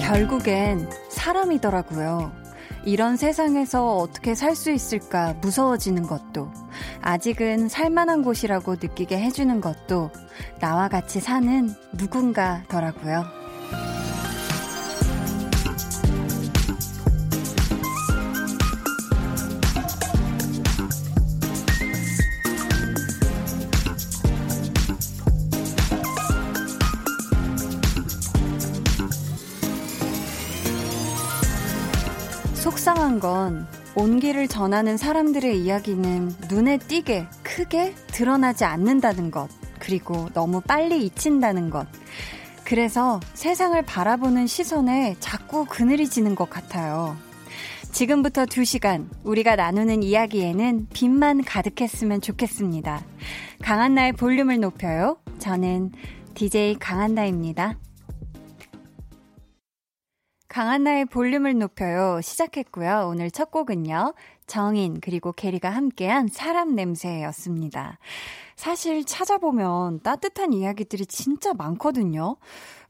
결국엔 사람이더라고요. 이런 세상에서 어떻게 살 수 있을까 무서워지는 것도, 아직은 살만한 곳이라고 느끼게 해주는 것도, 나와 같이 사는 누군가더라고요. 건 온기를 전하는 사람들의 이야기는 눈에 띄게 크게 드러나지 않는다는 것, 그리고 너무 빨리 잊힌다는 것. 그래서 세상을 바라보는 시선에 자꾸 그늘이 지는 것 같아요. 지금부터 2시간 우리가 나누는 이야기에는 빛만 가득했으면 좋겠습니다. 강한나의 볼륨을 높여요. 저는 DJ 강한나입니다. 강한나의 볼륨을 높여요. 시작했고요. 오늘 첫 곡은요. 정인 그리고 게리가 함께한 사람 냄새였습니다. 사실 찾아보면 따뜻한 이야기들이 진짜 많거든요.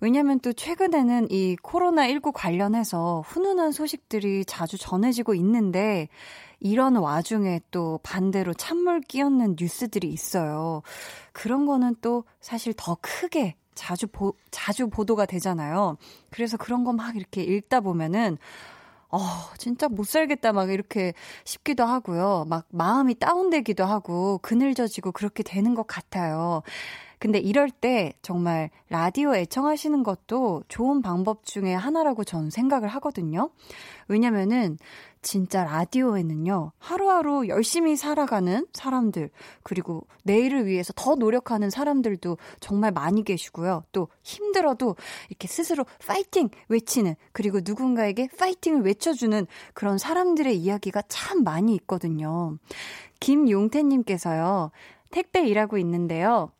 왜냐면 또 최근에는 이 코로나19 관련해서 훈훈한 소식들이 자주 전해지고 있는데 이런 와중에 또 반대로 찬물 끼얹는 뉴스들이 있어요. 그런 거는 또 사실 더 크게 자주 보, 자주 보도가 되잖아요. 그래서 그런 거 막 이렇게 읽다 보면은 어, 진짜 못 살겠다 막 이렇게 싶기도 하고요. 막 마음이 다운되기도 하고 그늘져지고 그렇게 되는 것 같아요. 근데 이럴 때 정말 라디오 애청하시는 것도 좋은 방법 중에 하나라고 전 생각을 하거든요. 왜냐면은 진짜 라디오에는요, 하루하루 열심히 살아가는 사람들, 그리고 내일을 위해서 더 노력하는 사람들도 정말 많이 계시고요. 또 힘들어도 이렇게 스스로 파이팅 외치는, 그리고 누군가에게 파이팅을 외쳐주는 그런 사람들의 이야기가 참 많이 있거든요. 김용태님께서요, 택배 일하고 있는데요.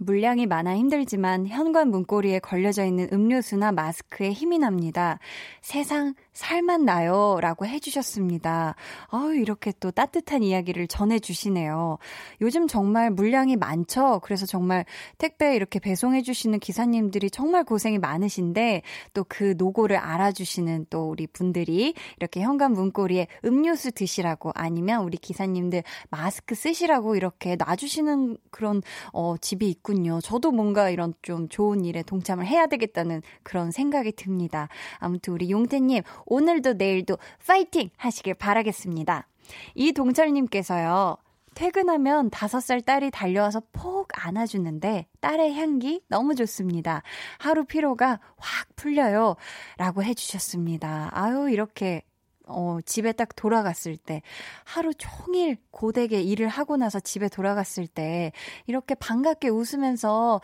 물량이 많아 힘들지만 현관 문고리에 걸려져 있는 음료수나 마스크에 힘이 납니다. 세상 살만 나요. 라고 해주셨습니다. 아유, 이렇게 또 따뜻한 이야기를 전해주시네요. 요즘 정말 물량이 많죠? 그래서 정말 택배 이렇게 배송해주시는 기사님들이 정말 고생이 많으신데 또 그 노고를 알아주시는 또 우리 분들이 이렇게 현관 문고리에 음료수 드시라고 아니면 우리 기사님들 마스크 쓰시라고 이렇게 놔주시는 그런 어, 집이 있군요. 저도 뭔가 이런 좀 좋은 일에 동참을 해야 되겠다는 그런 생각이 듭니다. 아무튼 우리 용태님 오늘도 내일도 파이팅 하시길 바라겠습니다. 이동철님께서요. 퇴근하면 다섯 살 딸이 달려와서 폭 안아주는데 딸의 향기 너무 좋습니다. 하루 피로가 확 풀려요. 라고 해주셨습니다. 아유, 이렇게 어, 집에 딱 돌아갔을 때, 하루 종일 고되게 일을 하고 나서 집에 돌아갔을 때, 이렇게 반갑게 웃으면서,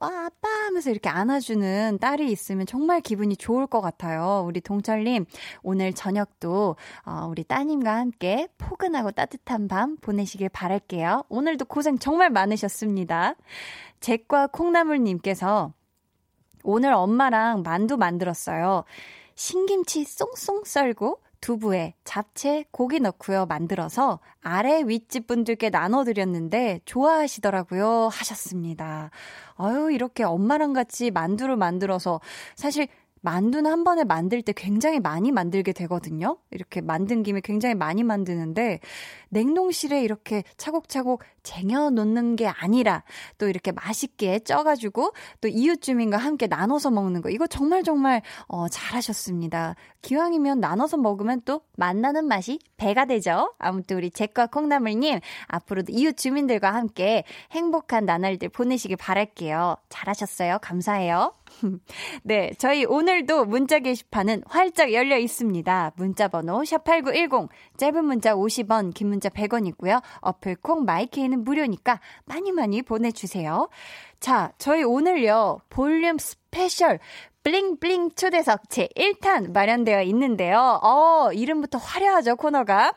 와, 아빠 하면서 이렇게 안아주는 딸이 있으면 정말 기분이 좋을 것 같아요. 우리 동철님, 오늘 저녁도, 어, 우리 따님과 함께 포근하고 따뜻한 밤 보내시길 바랄게요. 오늘도 고생 정말 많으셨습니다. 잭과 콩나물님께서 오늘 엄마랑 만두 만들었어요. 신김치 쏭쏭 썰고 두부에 잡채, 고기 넣고요 만들어서 아래 윗집 분들께 나눠드렸는데 좋아하시더라고요 하셨습니다. 아유 이렇게 엄마랑 같이 만두를 만들어서 사실 만두는 한 번에 만들 때 굉장히 많이 만들게 되거든요. 이렇게 만든 김에 굉장히 많이 만드는데 냉동실에 이렇게 차곡차곡 쟁여 놓는 게 아니라 또 이렇게 맛있게 쪄가지고 또 이웃 주민과 함께 나눠서 먹는 거 이거 정말 정말 어, 잘하셨습니다. 기왕이면 나눠서 먹으면 또 만나는 맛이 배가 되죠. 아무튼 우리 잭과 콩나물님 앞으로도 이웃 주민들과 함께 행복한 나날들 보내시길 바랄게요. 잘하셨어요. 감사해요. 네, 저희 오늘도 문자 게시판은 활짝 열려 있습니다. 문자 번호 샵8910 짧은 문자 50원, 긴 문자 100원이고요. 어플 콩 마이케이는 무료니까 많이 많이 보내 주세요. 자, 저희 오늘요. 볼륨 스페셜 bling bling 초대석 제 1탄 마련되어 있는데요. 어, 이름부터 화려하죠, 코너가.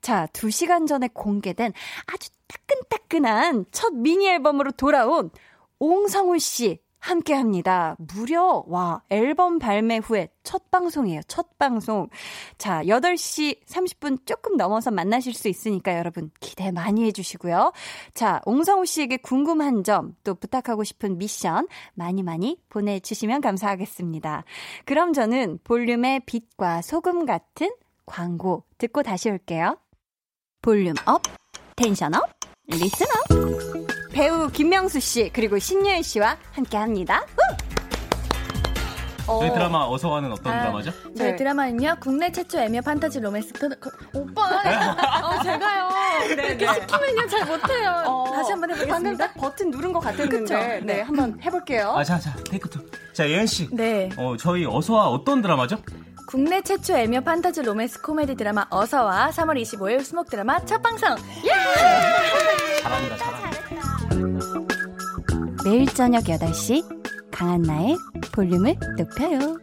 자, 2시간 전에 공개된 아주 따끈따끈한 첫 미니 앨범으로 돌아온 옹성훈 씨 함께 합니다. 무려, 와, 앨범 발매 후에 첫 방송이에요. 첫 방송. 자, 8시 30분 조금 넘어서 만나실 수 있으니까 여러분 기대 많이 해주시고요. 자, 옹성우 씨에게 궁금한 점, 또 부탁하고 싶은 미션 많이 많이 보내주시면 감사하겠습니다. 그럼 저는 볼륨의 빛과 소금 같은 광고 듣고 다시 올게요. 볼륨 up, tension up, listen up. 배우 김명수 씨 그리고 신예은 씨와 함께 합니다. 저희 드라마 어서 와는 어떤 아, 드라마죠? 저희 네. 드라마는요 국내 최초 애묘 판타지 로맨스 그, 오빠 네. 어, 제가요 네, 이렇게 네. 시키면요 잘 못해요 어, 다시 한번 해보겠습니다 방금 버튼 누른 것 같았는데 네, 네 한번 해볼게요 아자자 take two 자 예은 씨 네 어, 저희 어서 와 어떤 드라마죠? 국내 최초 애묘 판타지 로맨스 코미디 드라마 어서와 3월 25일 수목 드라마 첫 방송. 예! 잘한다, 잘한다. 매일 저녁 8시 강한나의 볼륨을 높여요.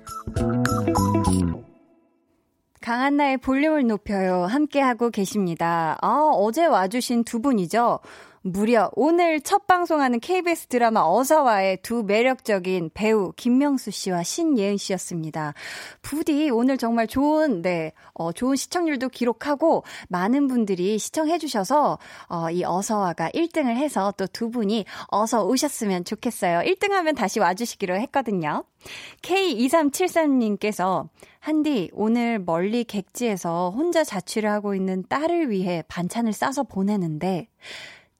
강한나의 볼륨을 높여요. 함께하고 계십니다. 아, 어제 와주신 두 분이죠. 무려 오늘 첫 방송하는 KBS 드라마 어서와의 두 매력적인 배우 김명수 씨와 신예은 씨였습니다. 부디 오늘 정말 좋은 네, 어 좋은 시청률도 기록하고 많은 분들이 시청해 주셔서 어, 이 어서와가 1등을 해서 또 두 분이 어서 오셨으면 좋겠어요. 1등 하면 다시 와 주시기로 했거든요. K2373님께서 한디, 오늘 멀리 객지에서 혼자 자취를 하고 있는 딸을 위해 반찬을 싸서 보내는데,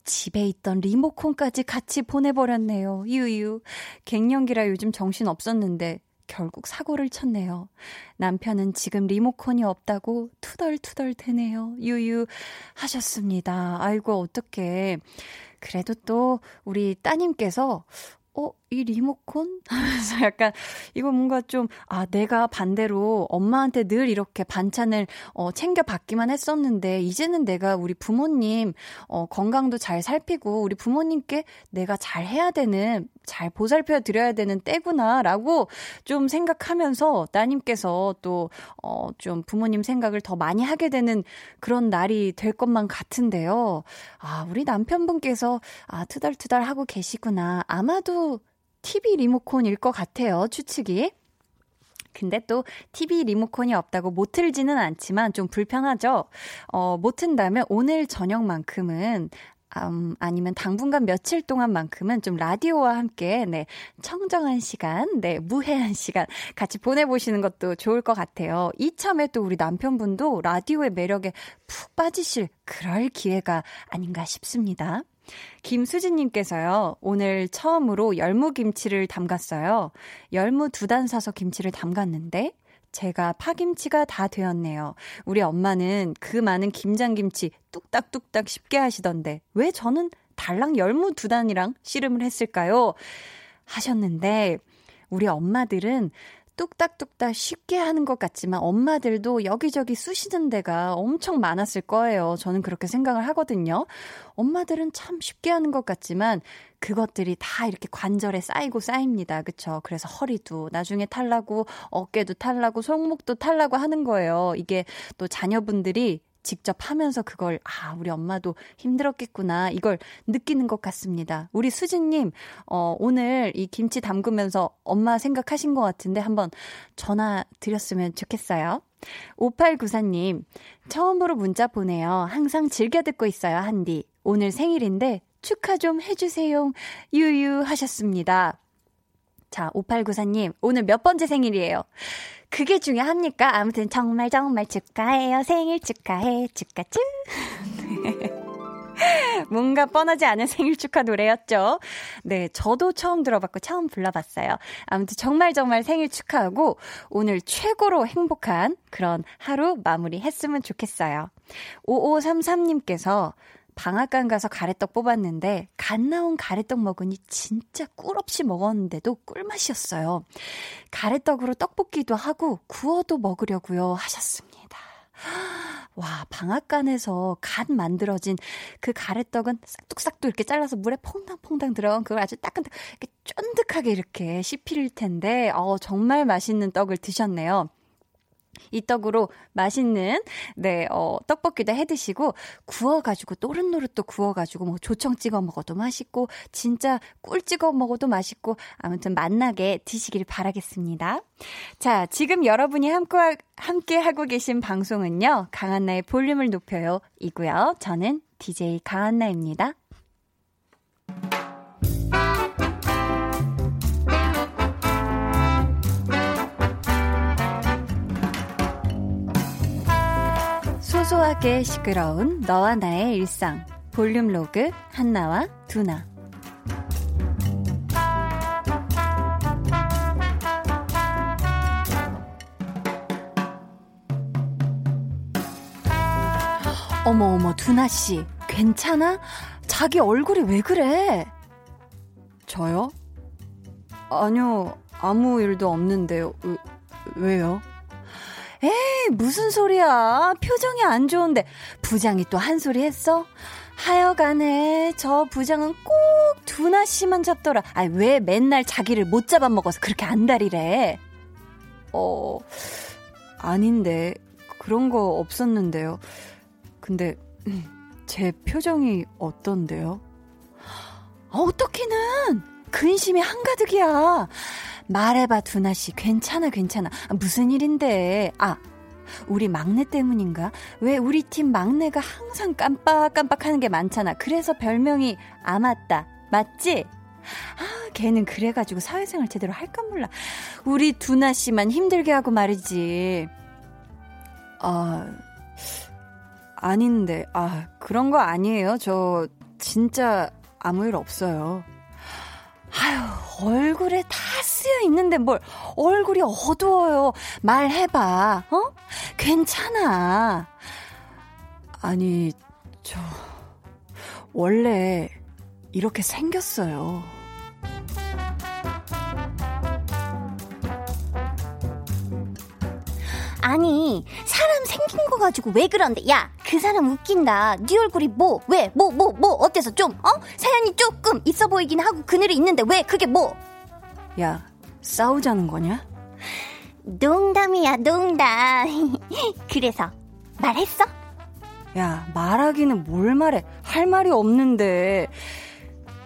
집에 있던 리모컨까지 같이 보내버렸네요. 유유. 갱년기라 요즘 정신 없었는데 결국 사고를 쳤네요. 남편은 지금 리모컨이 없다고 투덜투덜 대네요. 유유 하셨습니다. 아이고 어떡해. 그래도 또 우리 따님께서 어, 이 리모컨? 하면서 약간, 이거 뭔가 좀, 아, 내가 반대로 엄마한테 늘 이렇게 반찬을, 어, 챙겨 받기만 했었는데, 이제는 내가 우리 부모님, 어, 건강도 잘 살피고, 우리 부모님께 내가 잘 해야 되는, 잘 보살펴 드려야 되는 때구나, 라고 좀 생각하면서, 따님께서 또, 어, 좀 부모님 생각을 더 많이 하게 되는 그런 날이 될 것만 같은데요. 아, 우리 남편분께서, 아, 투덜투덜 하고 계시구나. 아마도, TV 리모컨일 것 같아요, 추측이. 근데 또 TV 리모컨이 없다고 못 틀지는 않지만 좀 불편하죠? 어, 못 튼다면 오늘 저녁만큼은 음, 아니면 당분간 며칠 동안만큼은 좀 라디오와 함께, 네, 청정한 시간, 네, 무해한 시간 같이 보내보시는 것도 좋을 것 같아요. 이참에 또 우리 남편분도 라디오의 매력에 푹 빠지실 그럴 기회가 아닌가 싶습니다. 김수진님께서요, 오늘 처음으로 열무김치를 담갔어요. 열무 두 단 사서 김치를 담갔는데, 제가 파김치가 다 되었네요. 우리 엄마는 그 많은 김장김치 뚝딱뚝딱 쉽게 하시던데, 왜 저는 달랑 열무 두 단이랑 씨름을 했을까요? 하셨는데, 우리 엄마들은 뚝딱뚝딱 쉽게 하는 것 같지만 엄마들도 여기저기 쑤시는 데가 엄청 많았을 거예요. 저는 그렇게 생각을 하거든요. 엄마들은 참 쉽게 하는 것 같지만 그것들이 다 이렇게 관절에 쌓이고 쌓입니다. 그쵸? 그래서 허리도 나중에 탈라고 어깨도 탈라고 손목도 탈라고 하는 거예요. 이게 또 자녀분들이 직접 하면서 그걸, 아, 우리 엄마도 힘들었겠구나. 이걸 느끼는 것 같습니다. 우리 수진님, 어, 오늘 이 김치 담그면서 엄마 생각하신 것 같은데 한번 전화 드렸으면 좋겠어요. 5894님, 처음으로 문자 보내요. 항상 즐겨 듣고 있어요, 한디. 오늘 생일인데 축하 좀 해주세요. 유유 하셨습니다. 자, 5894님, 오늘 몇 번째 생일이에요? 그게 중요합니까? 아무튼 정말 정말 축하해요. 생일 축하해. 축하쭈. 뭔가 뻔하지 않은 생일 축하 노래였죠. 네, 저도 처음 들어봤고 처음 불러봤어요. 아무튼 정말 정말 생일 축하하고 오늘 최고로 행복한 그런 하루 마무리 했으면 좋겠어요. 5533님께서 방앗간 가서 가래떡 뽑았는데 갓 나온 가래떡 먹으니 진짜 꿀 없이 먹었는데도 꿀맛이었어요. 가래떡으로 떡볶이도 하고 구워도 먹으려고요 하셨습니다. 와, 방앗간에서 갓 만들어진 그 가래떡은 싹둑싹둑 이렇게 잘라서 물에 퐁당퐁당 들어간 그걸 아주 따끈 이렇게 쫀득하게 이렇게 씹힐 텐데 어 정말 맛있는 떡을 드셨네요. 이 떡으로 맛있는 네, 어, 떡볶이도 해 드시고 구워 가지고 노릇노릇 또 구워 가지고 뭐 조청 찍어 먹어도 맛있고 진짜 꿀 찍어 먹어도 맛있고 아무튼 맛나게 드시길 바라겠습니다. 자, 지금 여러분이 함께 함께 하고 계신 방송은요. 강한나의 볼륨을 높여요. 이고요. 저는 DJ 강한나입니다. 소소하게 시끄러운 너와 나의 일상 볼륨 로그 한나와 두나 어머 어머 두나 씨 괜찮아? 자기 얼굴이 왜 그래? 저요? 아니요 아무 일도 없는데요. 왜, 왜요? 에이, 무슨 소리야. 표정이 안 좋은데. 부장이 또 한 소리 했어? 하여간에 저 부장은 꼭 두나 씨만 잡더라. 아, 왜 맨날 자기를 못 잡아먹어서 그렇게 안달이래? 어, 아닌데. 그런 거 없었는데요. 근데, 제 표정이 어떤데요? 어떻게는 근심이 한가득이야. 말해봐, 두나씨. 괜찮아, 괜찮아. 무슨 일인데. 아, 우리 막내 때문인가? 왜 우리 팀 막내가 항상 깜빡깜빡 하는 게 많잖아. 그래서 별명이 아맞다. 맞지? 아, 걔는 그래가지고 사회생활 제대로 할까 몰라. 우리 두나씨만 힘들게 하고 말이지. 아, 아닌데. 아, 그런 거 아니에요. 저 진짜 아무 일 없어요. 아유, 얼굴에 다 쓰여 있는데 뭘 얼굴이 어두워요. 말해봐, 어? 괜찮아. 아니, 저, 원래 이렇게 생겼어요. 아니 사람 생긴 거 가지고 왜 그런데? 야 그 사람 웃긴다. 네 얼굴이 뭐? 왜? 뭐뭐 뭐? 어때서 좀? 어? 사연이 조금 있어 보이긴 하고 그늘이 있는데 왜 그게 뭐? 야 싸우자는 거냐? 농담이야 농담. 그래서 말했어? 야 말하기는 뭘 말해? 할 말이 없는데.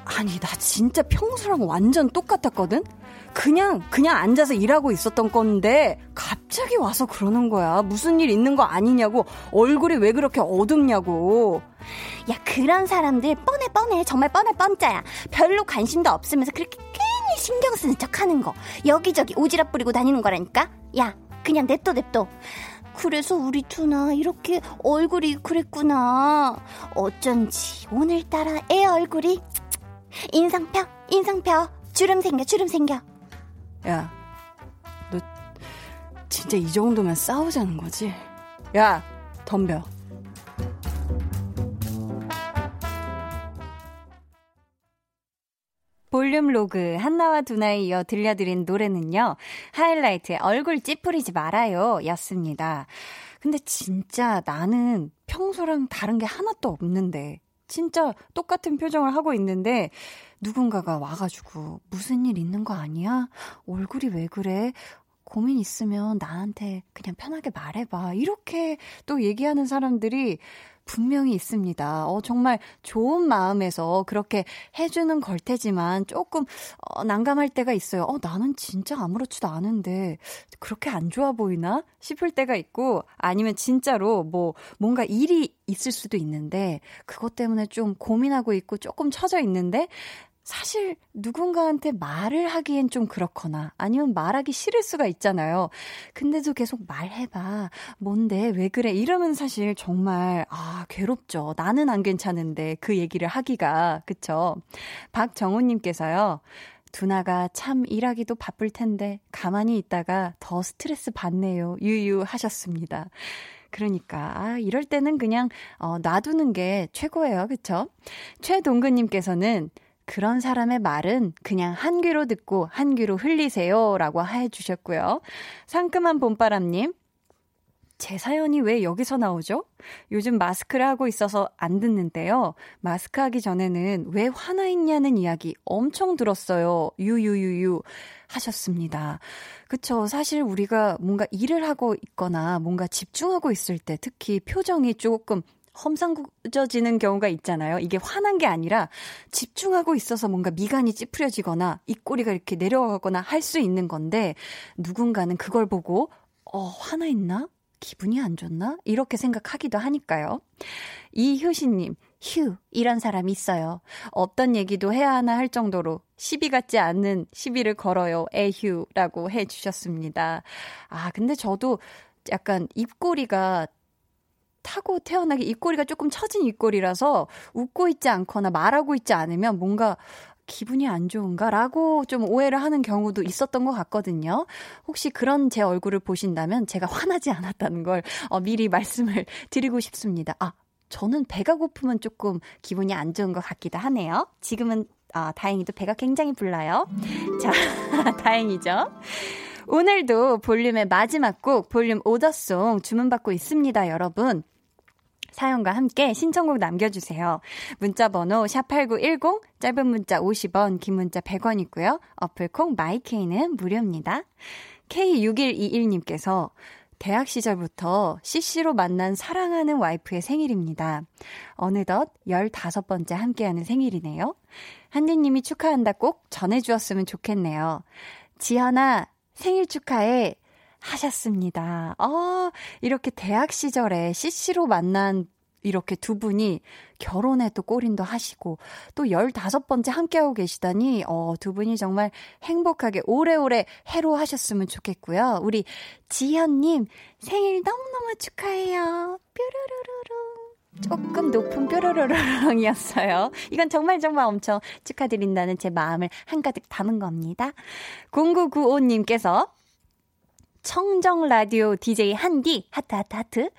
아니 나 진짜 평소랑 완전 똑같았거든 그냥 그냥 앉아서 일하고 있었던 건데 갑자기 와서 그러는 거야. 무슨 일 있는 거 아니냐고. 얼굴이 왜 그렇게 어둡냐고. 야, 그런 사람들 뻔해 뻔해. 정말 뻔해 뻔짜야. 별로 관심도 없으면서 그렇게 괜히 신경 쓰는 척 하는 거. 여기저기 오지랖 뿌리고 다니는 거라니까. 야, 그냥 냅둬 냅둬. 그래서 우리 투나 이렇게 얼굴이 그랬구나. 어쩐지 오늘따라 애 얼굴이 인상펴 인상펴 주름 생겨 주름 생겨 야, 너 진짜 이 정도면 싸우자는 거지? 야, 덤벼. 볼륨 로그 한나와 두나에 이어 들려드린 노래는요. 하이라이트의 얼굴 찌푸리지 말아요 였습니다. 근데 진짜 나는 평소랑 다른 게 하나도 없는데 진짜 똑같은 표정을 하고 있는데 누군가가 와가지고 무슨 일 있는 거 아니야? 얼굴이 왜 그래? 고민 있으면 나한테 그냥 편하게 말해봐. 이렇게 또 얘기하는 사람들이 분명히 있습니다. 어, 정말 좋은 마음에서 그렇게 해주는 걸 테지만 조금 어, 난감할 때가 있어요. 어, 나는 진짜 아무렇지도 않은데 그렇게 안 좋아 보이나 싶을 때가 있고 아니면 진짜로 뭐 뭔가 일이 있을 수도 있는데 그것 때문에 좀 고민하고 있고 조금 처져 있는데 사실 누군가한테 말을 하기엔 좀 그렇거나 아니면 말하기 싫을 수가 있잖아요. 근데도 계속 말해봐. 뭔데? 왜 그래? 이러면 사실 정말, 아, 괴롭죠. 나는 안 괜찮은데 그 얘기를 하기가. 그쵸? 박정우님께서요. 두나가 참 일하기도 바쁠 텐데 가만히 있다가 더 스트레스 받네요. 유유 하셨습니다. 그러니까 아, 이럴 때는 그냥 어, 놔두는 게 최고예요. 그쵸? 최동근 님께서는 그런 사람의 말은 그냥 한 귀로 듣고 한 귀로 흘리세요. 라고 해주셨고요. 상큼한 봄바람님, 제 사연이 왜 여기서 나오죠? 요즘 마스크를 하고 있어서 안 듣는데요. 마스크 하기 전에는 왜 화나 있냐는 이야기 엄청 들었어요. 유유유유 하셨습니다. 그쵸. 사실 우리가 뭔가 일을 하고 있거나 뭔가 집중하고 있을 때 특히 표정이 조금 험상궂어지는 경우가 있잖아요. 이게 화난 게 아니라 집중하고 있어서 뭔가 미간이 찌푸려지거나 입꼬리가 이렇게 내려가거나 할 수 있는 건데 누군가는 그걸 보고 어, 화나 있나? 기분이 안 좋나? 이렇게 생각하기도 하니까요. 이효신님, 휴, 이런 사람 있어요. 어떤 얘기도 해야 하나 할 정도로 시비 같지 않는 시비를 걸어요. 에휴 라고 해 주셨습니다. 아, 근데 저도 약간 입꼬리가 타고 태어나기 입꼬리가 조금 처진 입꼬리라서 웃고 있지 않거나 말하고 있지 않으면 뭔가 기분이 안 좋은가라고 좀 오해를 하는 경우도 있었던 것 같거든요. 혹시 그런 제 얼굴을 보신다면 제가 화나지 않았다는 걸 어, 미리 말씀을 드리고 싶습니다. 아, 저는 배가 고프면 조금 기분이 안 좋은 것 같기도 하네요. 지금은 아, 다행히도 배가 굉장히 불러요. 자, 다행이죠. 오늘도 볼륨의 마지막 곡 볼륨 오더송 주문받고 있습니다, 여러분. 사연과 함께 신청곡 남겨주세요. 문자 번호 샵8910, 짧은 문자 50원, 긴 문자 100원이고요. 어플콩 마이케이는 무료입니다. K6121님께서 대학 시절부터 CC로 만난 사랑하는 와이프의 생일입니다. 어느덧 15번째 함께하는 생일이네요. 한디님이 축하한다 꼭 전해주었으면 좋겠네요. 지현아, 생일 축하해. 하셨습니다. 어, 이렇게 대학 시절에 CC로 만난 이렇게 두 분이 결혼에 또 꼬린도 하시고 또 15번째 함께하고 계시다니 어, 두 분이 정말 행복하게 오래오래 해로 하셨으면 좋겠고요. 우리 지현님 생일 너무너무 축하해요. 뾰로로로로. 조금 높은 뾰로로로롱이었어요. 이건 정말 정말 엄청 축하드린다는 제 마음을 한가득 담은 겁니다. 0995님께서 청정 라디오 DJ 한디 하트 하트 하트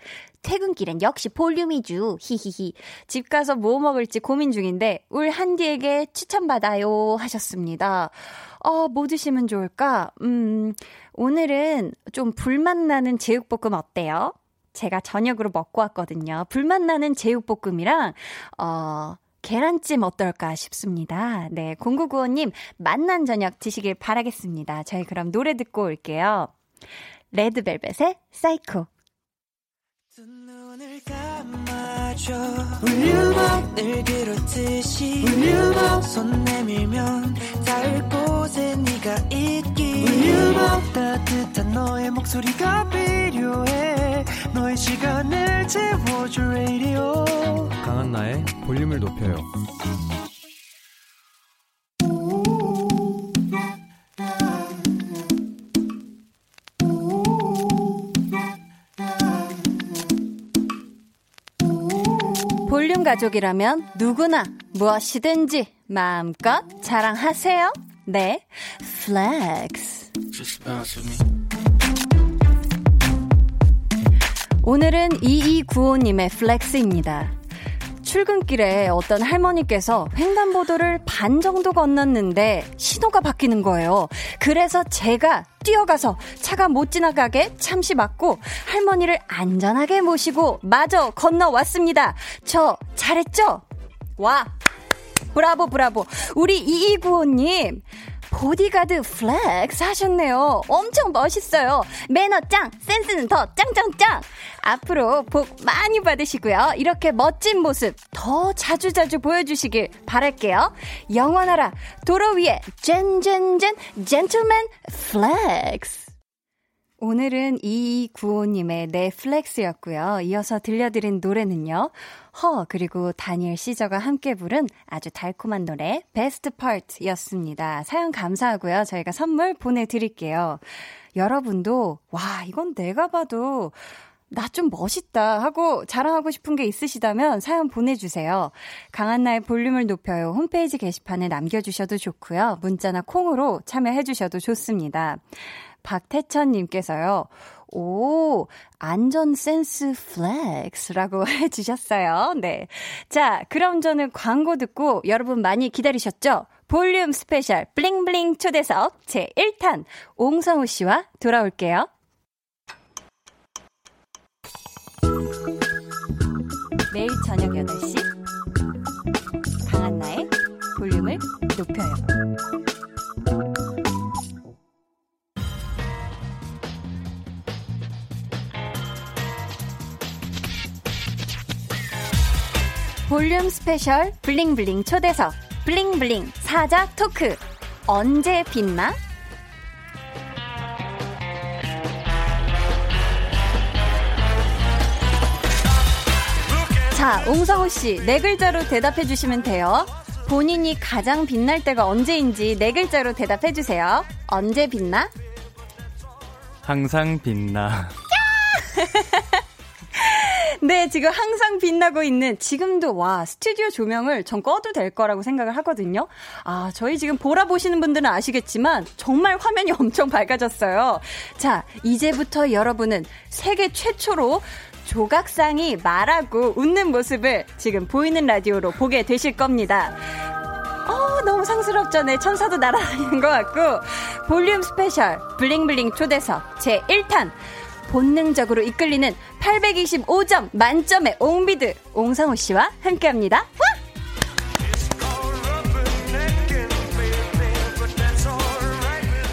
퇴근길엔 역시 볼륨이죠. 히히히. 집 가서 뭐 먹을지 고민 중인데 울 한디에게 추천받아요 하셨습니다. 어, 뭐 드시면 좋을까? 음, 오늘은 좀 불맛 나는 제육볶음 어때요? 제가 저녁으로 먹고 왔거든요. 불맛 나는 제육볶음이랑 어 계란찜 어떨까 싶습니다. 네, 0995님, 맛난 저녁 드시길 바라겠습니다. 저희 그럼 노래 듣고 올게요. 레드벨벳의 사이코. 늘 그렇듯이 울륨 볼륨 가족이라면 누구나 무엇이든지 마음껏 자랑하세요. 네, flex. 오늘은 2295님의 flex입니다. 출근길에 어떤 할머니께서 횡단보도를 반 정도 건넜는데 신호가 바뀌는 거예요. 그래서 제가 뛰어가서 차가 못 지나가게 잠시 막고 할머니를 안전하게 모시고 마저 건너왔습니다. 저 잘했죠? 와! 브라보, 브라보. 우리 2295님. 보디가드 flex 하셨네요. 엄청 멋있어요. 매너 짱, 센스는 더 짱짱짱. 앞으로 복 많이 받으시고요. 이렇게 멋진 모습 더 자주자주 보여주시길 바랄게요. 영원하라. 도로 위에 젠젠젠 젠틀맨 flex. 오늘은 2295님의 네, flex였고요. 이어서 들려드린 노래는요. 허 그리고 다니엘 시저가 함께 부른 아주 달콤한 노래 Best Part였습니다. 사연 감사하고요. 저희가 선물 보내드릴게요. 여러분도 와 이건 내가 봐도 나 좀 멋있다 하고 자랑하고 싶은 게 있으시다면 사연 보내주세요. 강한나의 볼륨을 높여요. 홈페이지 게시판에 남겨주셔도 좋고요. 문자나 콩으로 참여해주셔도 좋습니다. 박태천님께서요. 오, 안전 센스 flex라고 해주셨어요. 네. 자, 그럼 저는 광고 듣고 여러분 많이 기다리셨죠? 볼륨 special bling bling 초대석 제 1탄 옹성우 씨와 돌아올게요. 매일 저녁 8시 강한나의 볼륨을 높여요. 볼륨 스페셜 블링블링 초대석 블링블링 사자 토크 언제 빛나? 자, 옹성우 씨, 네 글자로 대답해 주시면 돼요. 본인이 가장 빛날 때가 언제인지 네 글자로 대답해 주세요. 언제 빛나? 항상 빛나. 네, 지금 항상 빛나고 있는 지금도 와 스튜디오 조명을 전 꺼도 될 거라고 생각을 하거든요. 아, 저희 지금 보라 보시는 분들은 아시겠지만 정말 화면이 엄청 밝아졌어요. 자, 이제부터 여러분은 세계 최초로 조각상이 말하고 웃는 모습을 지금 보이는 라디오로 보게 되실 겁니다. 어, 너무 성스럽잖아요. 천사도 날아다니는 것 같고. 볼륨 special, bling bling 초대석, 제 1탄. 본능적으로 이끌리는 825점 만점의 옹비드, 옹성우 씨와 함께 합니다.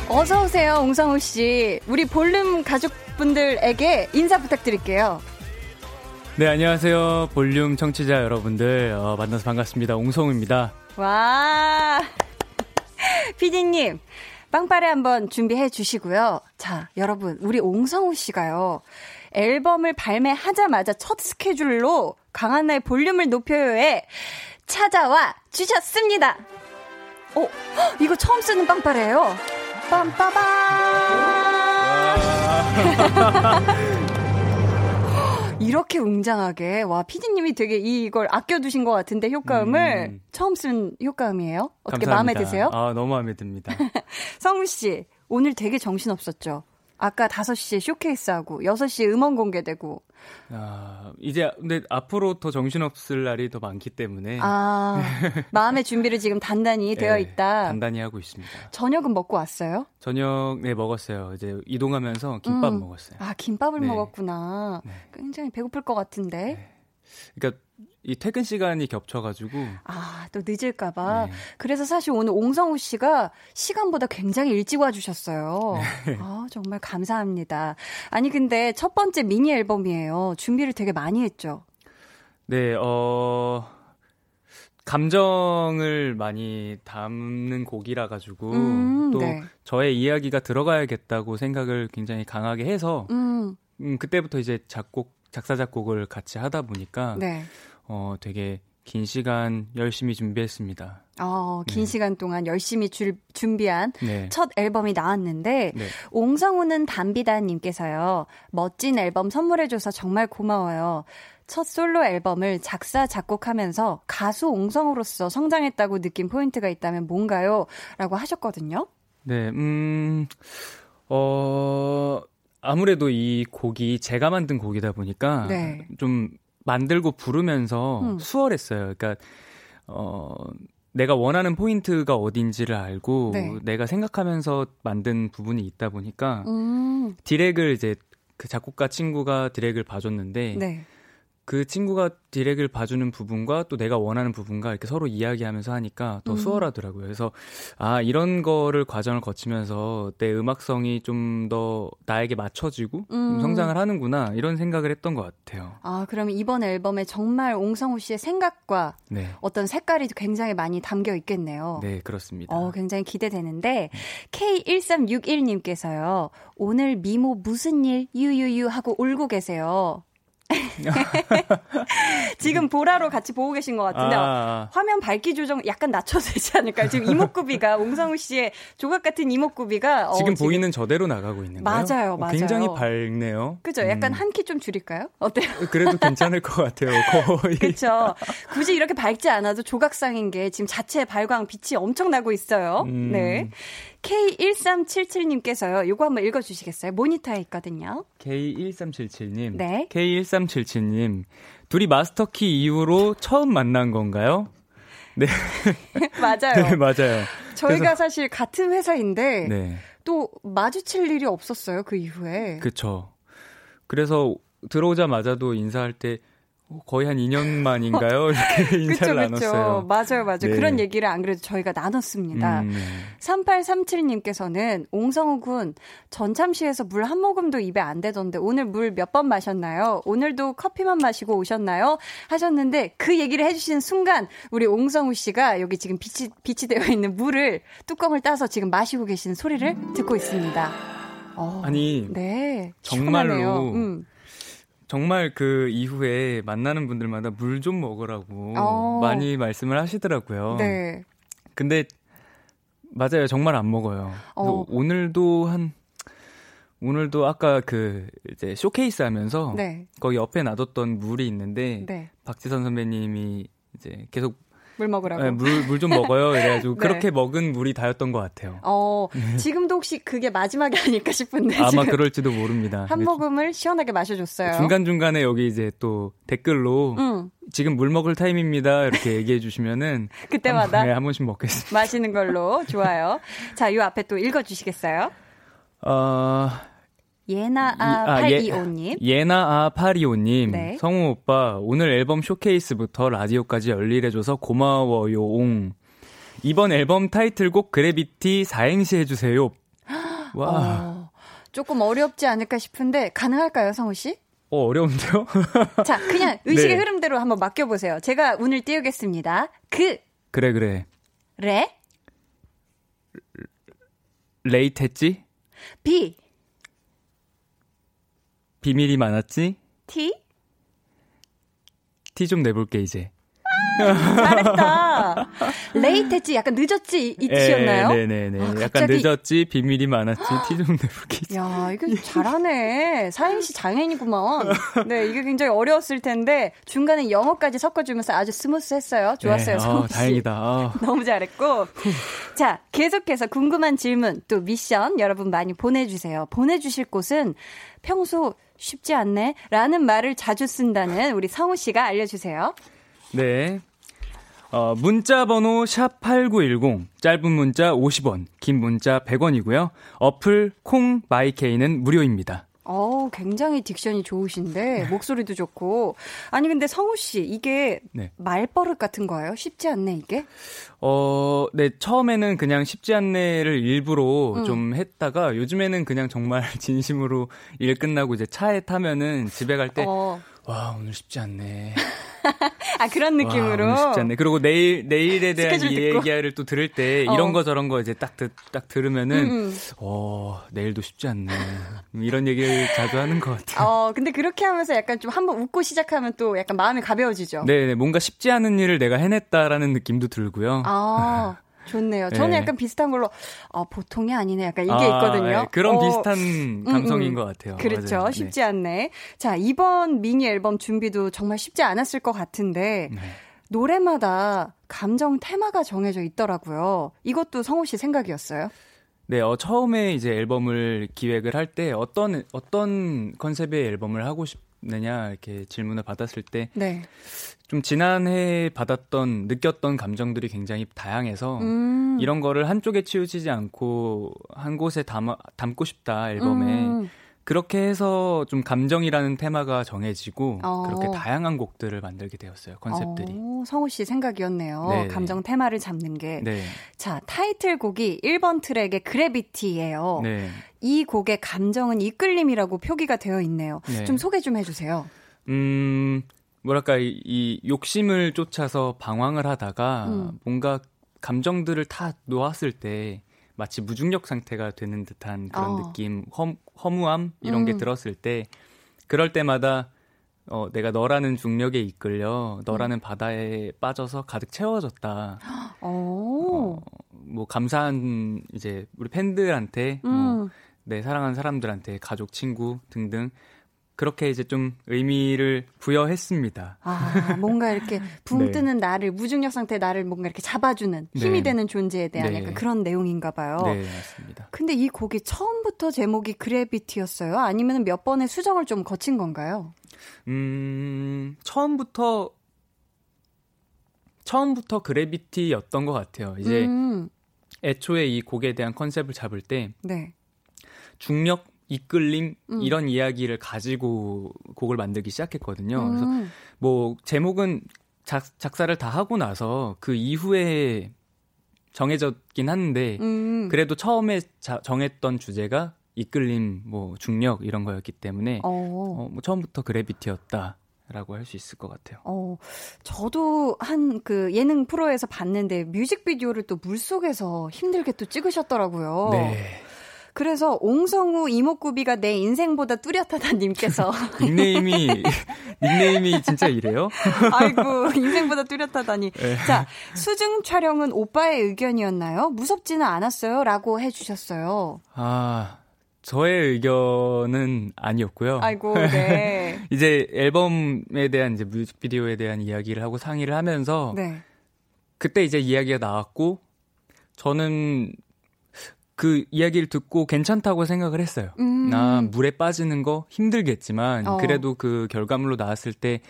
어서 오세요, 옹성우 씨. 우리 볼륨 가족분들에게 인사 부탁드릴게요. 네, 안녕하세요. 볼륨 청취자 여러분들. 어, 만나서 반갑습니다. 옹성우입니다. 와. 피디님, 빵빠레 한번 준비해 주시고요. 자, 여러분, 우리 옹성우 씨가요. 앨범을 발매하자마자 첫 스케줄로 강한나의 볼륨을 높여요에 찾아와 주셨습니다. 어, 이거 처음 쓰는 빵빠레예요. 빰빠밤. 이렇게 웅장하게 와 피디님이 되게 이걸 아껴두신 것 같은데 효과음을 음. 처음 쓴 효과음이에요. 어떻게 감사합니다. 마음에 드세요? 아 너무 마음에 듭니다. 성우 씨 오늘 되게 정신 없었죠. 아까 5시에 쇼케이스하고 6시에 음원 공개되고. 아, 이제 근데 앞으로 더 정신없을 날이 더 많기 때문에 아, 마음의 준비를 지금 단단히 되어 네, 있다. 단단히 하고 있습니다. 저녁은 먹고 왔어요? 저녁 네 먹었어요. 이제 이동하면서 김밥 음. 먹었어요. 아, 김밥을 네. 먹었구나. 네. 굉장히 배고플 것 같은데. 네. 그러니까 이 퇴근 시간이 겹쳐가지고 아 또 늦을까봐 네. 그래서 사실 오늘 옹성우 씨가 시간보다 굉장히 일찍 와주셨어요. 네. 아 정말 감사합니다. 아니 근데 첫 번째 미니 앨범이에요. 준비를 되게 많이 했죠. 네, 어 감정을 많이 담는 곡이라 가지고 음, 또 네. 저의 이야기가 들어가야겠다고 생각을 굉장히 강하게 해서 음. 음 그때부터 이제 작곡 작사 작곡을 같이 하다 보니까 네. 어 되게 긴 시간 열심히 준비했습니다. 어, 긴 네. 시간 동안 열심히 줄, 준비한 네. 첫 앨범이 나왔는데 네. 옹성우는 담비다님께서요 멋진 앨범 선물해줘서 정말 고마워요. 첫 솔로 앨범을 작사 작곡하면서 가수 옹성우로서 성장했다고 느낀 포인트가 있다면 뭔가요? 라고 하셨거든요. 네, 음, 어, 아무래도 이 곡이 제가 만든 곡이다 보니까 네. 좀 만들고 부르면서 음. 수월했어요. 그러니까 어 내가 원하는 포인트가 어딘지를 알고 네. 내가 생각하면서 만든 부분이 있다 보니까 음. 디렉을 이제 그 작곡가 친구가 디렉을 봐줬는데 네. 그 친구가 디렉을 봐주는 부분과 또 내가 원하는 부분과 이렇게 서로 이야기하면서 하니까 더 음. 수월하더라고요. 그래서 아 이런 거를 과정을 거치면서 내 음악성이 좀 더 나에게 맞춰지고 음. 성장을 하는구나 이런 생각을 했던 것 같아요. 아 그러면 이번 앨범에 정말 옹성우 씨의 생각과 네. 어떤 색깔이 굉장히 많이 담겨 있겠네요. 네 그렇습니다. 어 굉장히 기대되는데 K1361님께서요 오늘 미모 무슨 일 유유유 하고 울고 계세요. 지금 보라로 같이 보고 계신 것 같은데 아. 화면 밝기 조정 약간 낮춰도 되지 않을까요? 지금 이목구비가 옹성우 씨의 조각 같은 이목구비가 어, 지금 보이는 저대로 나가고 있는 거예요? 맞아요, 맞아요. 굉장히 밝네요. 그죠? 약간 음. 한키 좀 줄일까요? 어때요? 그래도 괜찮을 것 같아요. 거의. 그렇죠. 굳이 이렇게 밝지 않아도 조각상인 게 지금 자체 발광 빛이 엄청 나고 있어요. 음. 네. K1377님께서요. 요거 한번 읽어 주시겠어요? 모니터에 있거든요. K1377님. 네. K1377님. 둘이 마스터키 이후로 처음 만난 건가요? 네. 맞아요. 네, 맞아요. 저희가 그래서, 사실 같은 회사인데 네. 또 마주칠 일이 없었어요. 그 이후에. 그렇죠. 그래서 들어오자마자도 인사할 때 거의 한 2년 만인가요? 이렇게 인사를 그쵸. 나눴어요. 맞아요, 맞아요. 네. 그런 얘기를 안 그래도 저희가 나눴습니다. 음, 네. 3837님께서는 옹성우 군 전참시에서 물 한 모금도 입에 안 대던데 오늘 물 몇 번 마셨나요? 오늘도 커피만 마시고 오셨나요? 하셨는데 그 얘기를 해주신 순간 우리 옹성우 씨가 여기 지금 빛이 빛이 되어 있는 물을 뚜껑을 따서 지금 마시고 계시는 소리를 듣고 있습니다. 어, 아니, 네, 정말로. 음. 정말 그 이후에 만나는 분들마다 물 좀 먹으라고 어. 많이 말씀을 하시더라고요. 네. 근데 맞아요. 정말 안 먹어요. 어. 오늘도 한 오늘도 아까 그 이제 쇼케이스 하면서 네. 거기 옆에 놔뒀던 물이 있는데 네. 박지선 선배님이 이제 계속 물 먹으라고. 네, 물, 물 좀 먹어요. 이래가지고 네. 그렇게 먹은 물이 다였던 것 같아요. 어, 네. 지금도 혹시 그게 마지막이 아닐까 싶은데. 아마 그럴지도 모릅니다. 한 모금을 시원하게 마셔줬어요. 중간 중간에 여기 이제 또 댓글로 응. 지금 물 먹을 타임입니다. 이렇게 얘기해 주시면은. 그때마다. 한, 네, 한 번씩 먹겠습니다. 마시는 걸로. 좋아요. 자, 요 앞에 또 읽어 주시겠어요? 어, 예나아825님. 예, 예나아825님. 네. 성우 오빠, 오늘 앨범 쇼케이스부터 라디오까지 열일해줘서 고마워요, 옹. 이번 앨범 타이틀곡 그래비티 사행시 해주세요. 와. 어, 조금 어렵지 않을까 싶은데, 가능할까요, 성우씨? 어, 어려운데요? 자, 그냥 의식의 네. 흐름대로 한번 맡겨보세요. 제가 운을 띄우겠습니다. 그. 그래, 그래. 레. late했지? 비. 비밀이 많았지? 티? 티 좀 내볼게, 이제. 잘했다. late했지, 약간 늦었지, 이 티였나요? 네네네. 아, 약간 늦었지, 비밀이 많았지, 티 좀 내볼게. 야, 이거 잘하네. 사행시 장인이구만. 네, 이게 굉장히 어려웠을 텐데, 중간에 영어까지 섞어주면서 아주 smooth 했어요. 좋았어요, 네, 어, 다행이다. 어. 너무 잘했고. 자, 계속해서 궁금한 질문, 또 미션 여러분 많이 보내주세요. 보내주실 곳은 평소 쉽지 않네? 라는 말을 자주 쓴다는 우리 성우 씨가 알려주세요. 네. 어, 문자 번호 샵8910 짧은 문자 50원, 긴 문자 100원이고요. 어플 콩 마이케이는 무료입니다. 어, 굉장히 딕션이 좋으신데 목소리도 좋고 아니 근데 성우 씨 이게 네. 말버릇 같은 거예요? 쉽지 않네 이게? 어, 네 처음에는 그냥 쉽지 않네를 일부러 음. 좀 했다가 요즘에는 그냥 정말 진심으로 일 끝나고 이제 차에 타면은 집에 갈때 어. 와 오늘 쉽지 않네. 아 그런 느낌으로. 와, 쉽지 않네. 그리고 내일 내일에 대한 얘기를 또 들을 때 이런 어. 거 저런 거 이제 딱, 딱 들으면은 음, 음. 어 내일도 쉽지 않네. 이런 얘기를 자주 하는 것 같아요. 어 근데 그렇게 하면서 약간 좀 한번 웃고 시작하면 또 약간 마음이 가벼워지죠. 네, 네 뭔가 쉽지 않은 일을 내가 해냈다라는 느낌도 들고요. 아. 좋네요. 저는 네. 약간 비슷한 걸로 어, 보통이 아니네. 약간 이게 아, 있거든요. 네. 그런 어, 비슷한 음, 감성인 음, 음. 것 같아요. 그렇죠. 맞아요. 쉽지 네. 않네. 자 이번 미니 앨범 준비도 정말 쉽지 않았을 것 같은데 네. 노래마다 감정 테마가 정해져 있더라고요. 이것도 성우 씨 생각이었어요? 네, 어, 처음에 이제 앨범을 기획을 할 때 어떤 어떤 컨셉의 앨범을 하고 싶 느냐 이렇게 질문을 받았을 때 네. 좀 지난해 받았던 느꼈던 감정들이 굉장히 다양해서 음. 이런 거를 한쪽에 치우치지 않고 한 곳에 담아, 담고 싶다 앨범에 음. 그렇게 해서 좀 감정이라는 테마가 정해지고 어. 그렇게 다양한 곡들을 만들게 되었어요 컨셉들이. 어, 성우 씨 생각이었네요. 네. 감정 테마를 잡는 게. 네. 자 타이틀곡이 1번 트랙의 그래비티예요. 네. 이 곡의 감정은 이끌림이라고 표기가 되어 있네요. 네. 좀 소개 좀 해 주세요. 음 뭐랄까 이, 이 욕심을 쫓아서 방황을 하다가 음. 뭔가 감정들을 다 놓았을 때 마치 무중력 상태가 되는 듯한 그런 어. 느낌, 허, 허무함 이런 음. 게 들었을 때 그럴 때마다 어, 내가 너라는 중력에 이끌려 너라는 음. 바다에 빠져서 가득 채워졌다. 어, 뭐 감사한 이제 우리 팬들한테 뭐 음. 뭐, 내 사랑하는 사람들한테 가족, 친구 등등 그렇게 이제 좀 의미를 부여했습니다. 아, 뭔가 이렇게 붕 네. 뜨는 나를, 무중력 상태 나를 뭔가 이렇게 잡아주는 힘이 네. 되는 존재에 대한 네. 약간 그런 내용인가 봐요. 네, 맞습니다. 근데 이 곡이 처음부터 제목이 그래비티였어요? 아니면 몇 번의 수정을 좀 거친 건가요? 음, 처음부터, 처음부터 그래비티였던 것 같아요. 이제 음. 애초에 이 곡에 대한 컨셉을 잡을 때, 네. 중력 이끌림 음. 이런 이야기를 가지고 곡을 만들기 시작했거든요. 음. 그래서 뭐 제목은 작, 작사를 다 하고 나서 그 이후에 정해졌긴 한데 음. 그래도 처음에 자, 정했던 주제가 이끌림, 뭐 중력 이런 거였기 때문에 어. 어, 뭐 처음부터 그래비티였다. 라고 할 수 있을 것 같아요. 어, 저도 한 그 예능 프로에서 봤는데 뮤직비디오를 또 물속에서 힘들게 또 찍으셨더라고요. 네. 그래서 옹성우 이목구비가 내 인생보다 뚜렷하다 님께서 닉네임이 닉네임이 진짜 이래요? 아이고 인생보다 뚜렷하다니. 네. 자 수중 촬영은 오빠의 의견이었나요? 무섭지는 않았어요?라고 해주셨어요. 아 저의 의견은 아니었고요. 아이고, 네. 이제 앨범에 대한 이제 뮤직비디오에 대한 이야기를 하고 상의를 하면서 네. 그때 이제 이야기가 나왔고 저는 그 이야기를 듣고 괜찮다고 생각을 했어요. 음. 나 물에 빠지는 거 힘들겠지만 어. 그래도 그 결과물로 나왔을 때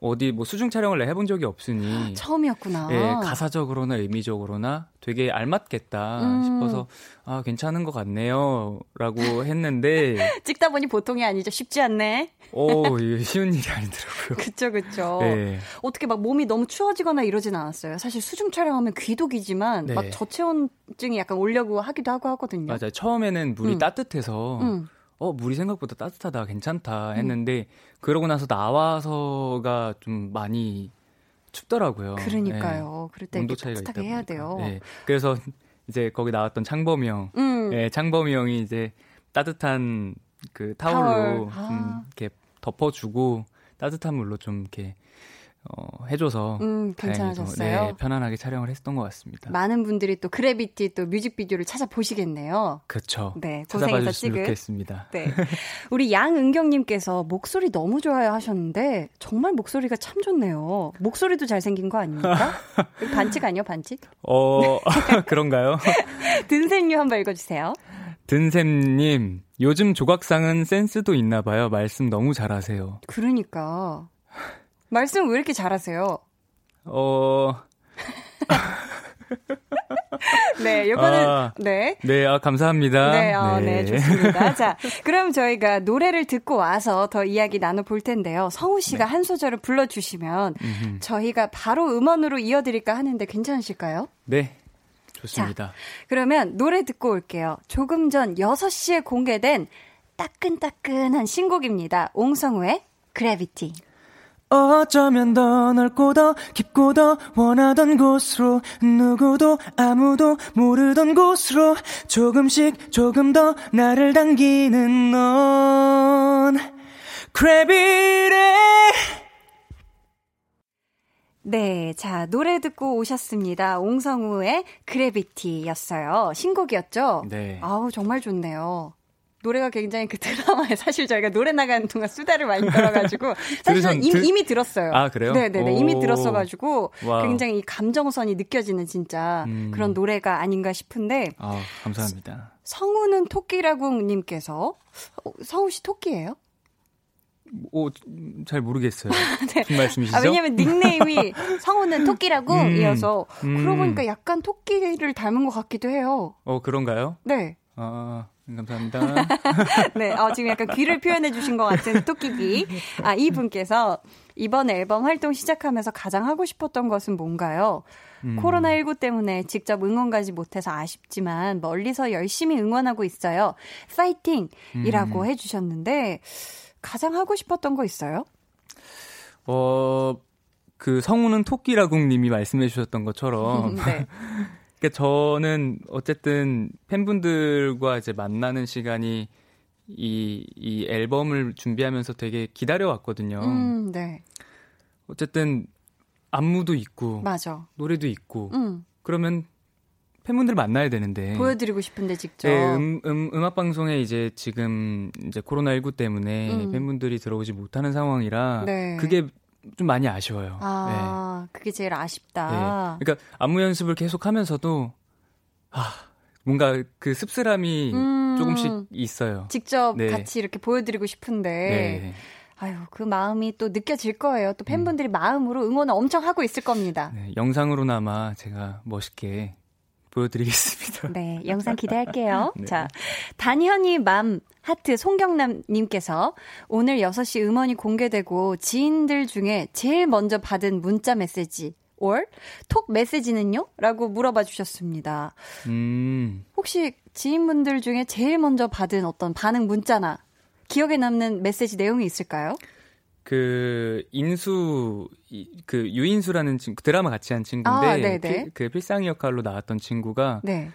어디 뭐 수중 촬영을 해본 적이 없으니 처음이었구나. 예, 가사적으로나 의미적으로나 되게 알맞겠다 음. 싶어서 아 괜찮은 것 같네요라고 했는데 찍다 보니 보통이 아니죠. 쉽지 않네. 오 이게 쉬운 일이 아니더라고요. 그쵸 그쵸. 네. 어떻게 막 몸이 너무 추워지거나 이러진 않았어요. 사실 수중 촬영하면 귀독이지만 네. 막 저체온증이 약간 오려고 하기도 하고 하거든요. 맞아요. 처음에는 물이 음. 따뜻해서. 음. 어, 물이 생각보다 따뜻하다, 괜찮다 했는데, 음. 그러고 나서 나와서가 좀 많이 춥더라고요. 그러니까요. 네. 그럴 때 온도 차이가 따뜻하게 해야 돼요. 네. 그래서 이제 거기 나왔던 창범이 형, 음. 네, 창범이 형이 이제 따뜻한 그 타월로 타월. 아. 이렇게 덮어주고 따뜻한 물로 좀 이렇게 어, 해줘서 음, 괜찮으셨어요. 네, 편안하게 촬영을 했던 것 같습니다. 많은 분들이 또 그래비티 또 뮤직비디오를 찾아 보시겠네요. 그렇죠. 네, 고생해서 찍은. 좋겠습니다. 네, 우리 양은경님께서 목소리 너무 좋아요 하셨는데 정말 목소리가 참 좋네요. 목소리도 잘 생긴 거 아닙니까? 반칙 아니요, 반칙? 어, 그런가요? 든센님 한번 읽어주세요. 든샘님, 요즘 조각상은 센스도 있나 봐요. 말씀 너무 잘하세요. 그러니까. 말씀 왜 이렇게 잘하세요? 어. 네, 요거는 아, 네. 네, 아, 감사합니다. 네, 어, 네. 네, 좋습니다. 자, 그럼 저희가 노래를 듣고 와서 더 이야기 나눠 볼 텐데요. 성우 씨가 네. 한 소절을 불러 주시면 저희가 바로 음원으로 이어 드릴까 하는데 괜찮으실까요? 네. 좋습니다. 자, 그러면 노래 듣고 올게요. 조금 전 6시에 공개된 따끈따끈한 신곡입니다. 옹성우의 그래비티. 어쩌면 더 넓고 더 깊고 더 원하던 곳으로 누구도 아무도 모르던 곳으로 조금씩 조금 더 나를 당기는 넌 크래비레 네, 자, 노래 듣고 오셨습니다. 옹성우의 그래비티였어요. 신곡이었죠? 네. 아우, 정말 좋네요. 노래가 굉장히 그 드라마에 사실 저희가 노래 나가는 동안 수다를 많이 떨어가지고 사실 은 이미, 이미 들었어요. 아 그래요? 네네네 이미 들었어가지고 굉장히 이 감정선이 느껴지는 진짜 음. 그런 노래가 아닌가 싶은데. 아 감사합니다. 성우는 토끼라궁님께서 어, 성우 씨 토끼예요? 오, 잘 모르겠어요. 네. 무슨 말씀이시죠? 아, 왜냐면 닉네임이 성우는 토끼라고이어서 음, 음. 그러고 보니까 약간 토끼를 닮은 것 같기도 해요. 어, 그런가요? 네. 아, 감사합니다. 네, 어, 지금 약간 귀를 표현해 주신 것 같은 토끼비. 아, 이분께서 이번 앨범 활동 시작하면서 가장 하고 싶었던 것은 뭔가요? 음. 코로나19 때문에 직접 응원 가지 못해서 아쉽지만 멀리서 열심히 응원하고 있어요. 파이팅! 이라고 음. 해주셨는데, 가장 하고 싶었던 거 있어요? 어, 그 성우는 토끼라궁 님이 말씀해 주셨던 것처럼. 네. 그러니까 저는 어쨌든 팬분들과 이제 만나는 시간이 이, 이 앨범을 준비하면서 되게 기다려왔거든요. 음, 네. 어쨌든 안무도 있고. 맞아. 노래도 있고. 음. 그러면 팬분들 만나야 되는데. 보여드리고 싶은데 직접. 네, 음, 음, 음악 방송에 이제 지금 이제 코로나 19 때문에 음. 팬분들이 들어오지 못하는 상황이라. 네. 그게 좀 많이 아쉬워요. 아, 네. 그게 제일 아쉽다. 네. 그러니까 안무 연습을 계속 하면서도 아, 뭔가 그 씁쓸함이 음, 조금씩 있어요. 직접 네. 같이 이렇게 보여드리고 싶은데. 네. 아유, 그 마음이 또 느껴질 거예요. 또 팬분들이 음. 마음으로 응원을 엄청 하고 있을 겁니다. 네, 영상으로나마 제가 멋있게 보여드리겠습니다. 네, 영상 기대할게요. 네. 자, 단현이 맘 하트 송경남님께서 오늘 6시 음원이 공개되고 지인들 중에 제일 먼저 받은 문자 메시지 or 톡 메시지는요? 라고 물어봐 주셨습니다. 음. 혹시 지인분들 중에 제일 먼저 받은 어떤 반응 문자나 기억에 남는 메시지 내용이 있을까요? 그 인수 그 유인수라는 친구 드라마 같이 한 친구인데 아, 그, 그 필상이 역할로 나왔던 친구가 네.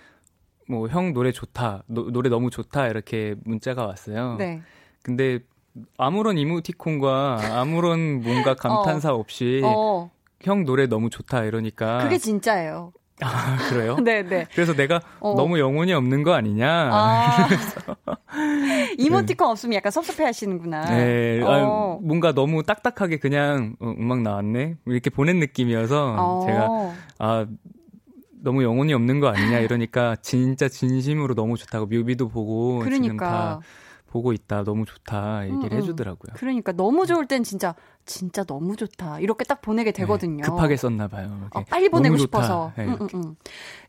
뭐형 노래 좋다 노, 노래 너무 좋다 이렇게 문자가 왔어요. 네. 근데 아무런 이모티콘과 아무런 뭔가 감탄사 어. 없이 어. 형 노래 너무 좋다 이러니까 그게 진짜예요. 아, 그래요? 네, 네. 그래서 내가 어. 너무 영혼이 없는 거 아니냐. 아. 이모티콘 네. 없으면 약간 섭섭해 하시는구나. 네. 어. 아, 뭔가 너무 딱딱하게 그냥 어, 음악 나왔네. 이렇게 보낸 느낌이어서 어. 제가 아 너무 영혼이 없는 거 아니냐 이러니까 진짜 진심으로 너무 좋다고 뮤비도 보고 그러니까. 지금 다 보고 있다. 너무 좋다. 얘기를 음, 음. 해주더라고요. 그러니까 너무 좋을 땐 진짜 진짜 너무 좋다. 이렇게 딱 보내게 네, 되거든요. 네, 급하게 썼나 봐요. 어, 빨리 보내고 싶어서. 네, 음, 음, 음.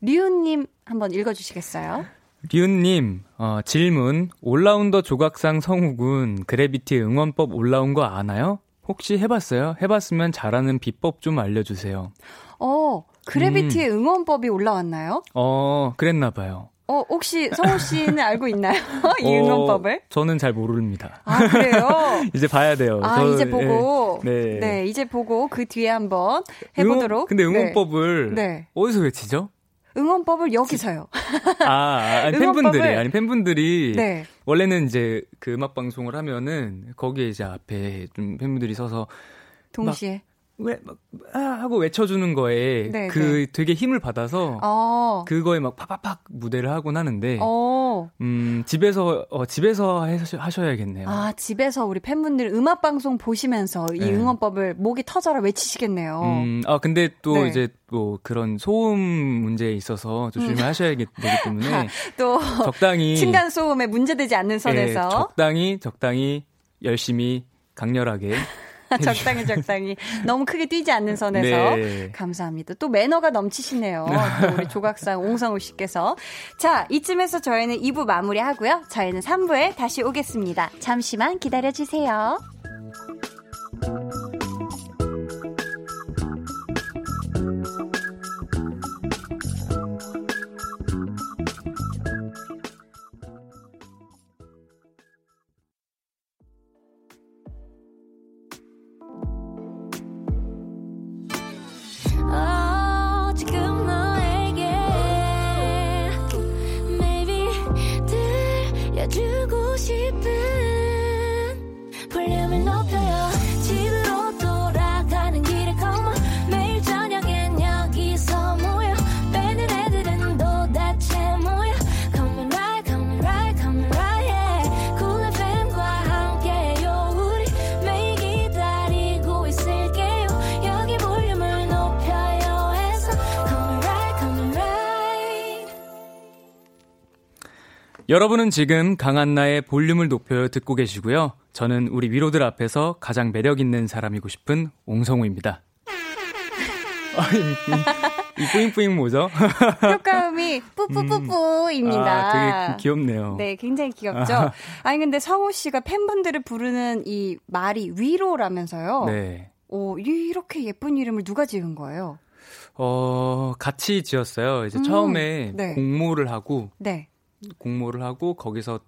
리우님 한번 읽어주시겠어요? 리훈님, 어, 질문. 올라운더 조각상 성욱은 그래비티 응원법 올라온 거 아나요? 혹시 해봤어요? 해봤으면 잘하는 비법 좀 알려주세요. 어, 그래비티의 음. 응원법이 올라왔나요? 어, 그랬나봐요. 어, 혹시 성우 씨는 알고 있나요? 이 어, 응원법을? 저는 잘 모릅니다. 아, 그래요? 이제 봐야 돼요. 아, 저, 이제 보고. 네. 네. 네. 이제 보고 그 뒤에 한번 해보도록. 응원, 근데 네. 응원법을 네. 어디서 외치죠? 응원법을 여기서요. 아, 아니, 팬분들이, 아니, 팬분들이. 네. 원래는 이제 그 음악 방송을 하면은 거기에 이제 앞에 좀 팬분들이 서서. 동시에. 왜, 막, 아, 하고 외쳐주는 거에 네, 그 네. 되게 힘을 받아서 어. 그거에 막 팍팍팍 무대를 하곤 하는데 어. 음, 집에서, 어, 집에서 하셔야겠네요. 아, 집에서 우리 팬분들 음악 방송 보시면서 이 네. 응원법을 목이 터져라 외치시겠네요. 음, 아, 근데 또 네. 이제 또 그런 소음 문제에 있어서 조심을 음. 하셔야 되기 때문에 또 적당히 층간 소음에 문제되지 않는 선에서 네, 적당히 적당히 열심히 강렬하게 적당히 적당히 너무 크게 뛰지 않는 선에서 네. 감사합니다. 또 매너가 넘치시네요. 또 우리 조각상 옹성우 씨께서 자 이쯤에서 저희는 2부 마무리하고요. 저희는 3부에 다시 오겠습니다. 잠시만 기다려 주세요. 여러분은 지금 강한나의 볼륨을 높여 듣고 계시고요. 저는 우리 위로들 앞에서 가장 매력 있는 사람이고 싶은 옹성우입니다. 이 뿌잉뿌잉 뭐죠? 효과음이 뿌뿌뿌뿌입니다. 음. 아, 되게 귀엽네요. 네, 굉장히 귀엽죠? 아니, 근데 성우 씨가 팬분들을 부르는 이 말이 위로라면서요? 네. 오, 이렇게 예쁜 이름을 누가 지은 거예요? 어, 같이 지었어요. 이제 음, 처음에 네. 공모를 하고. 네. 공모를 하고 거기서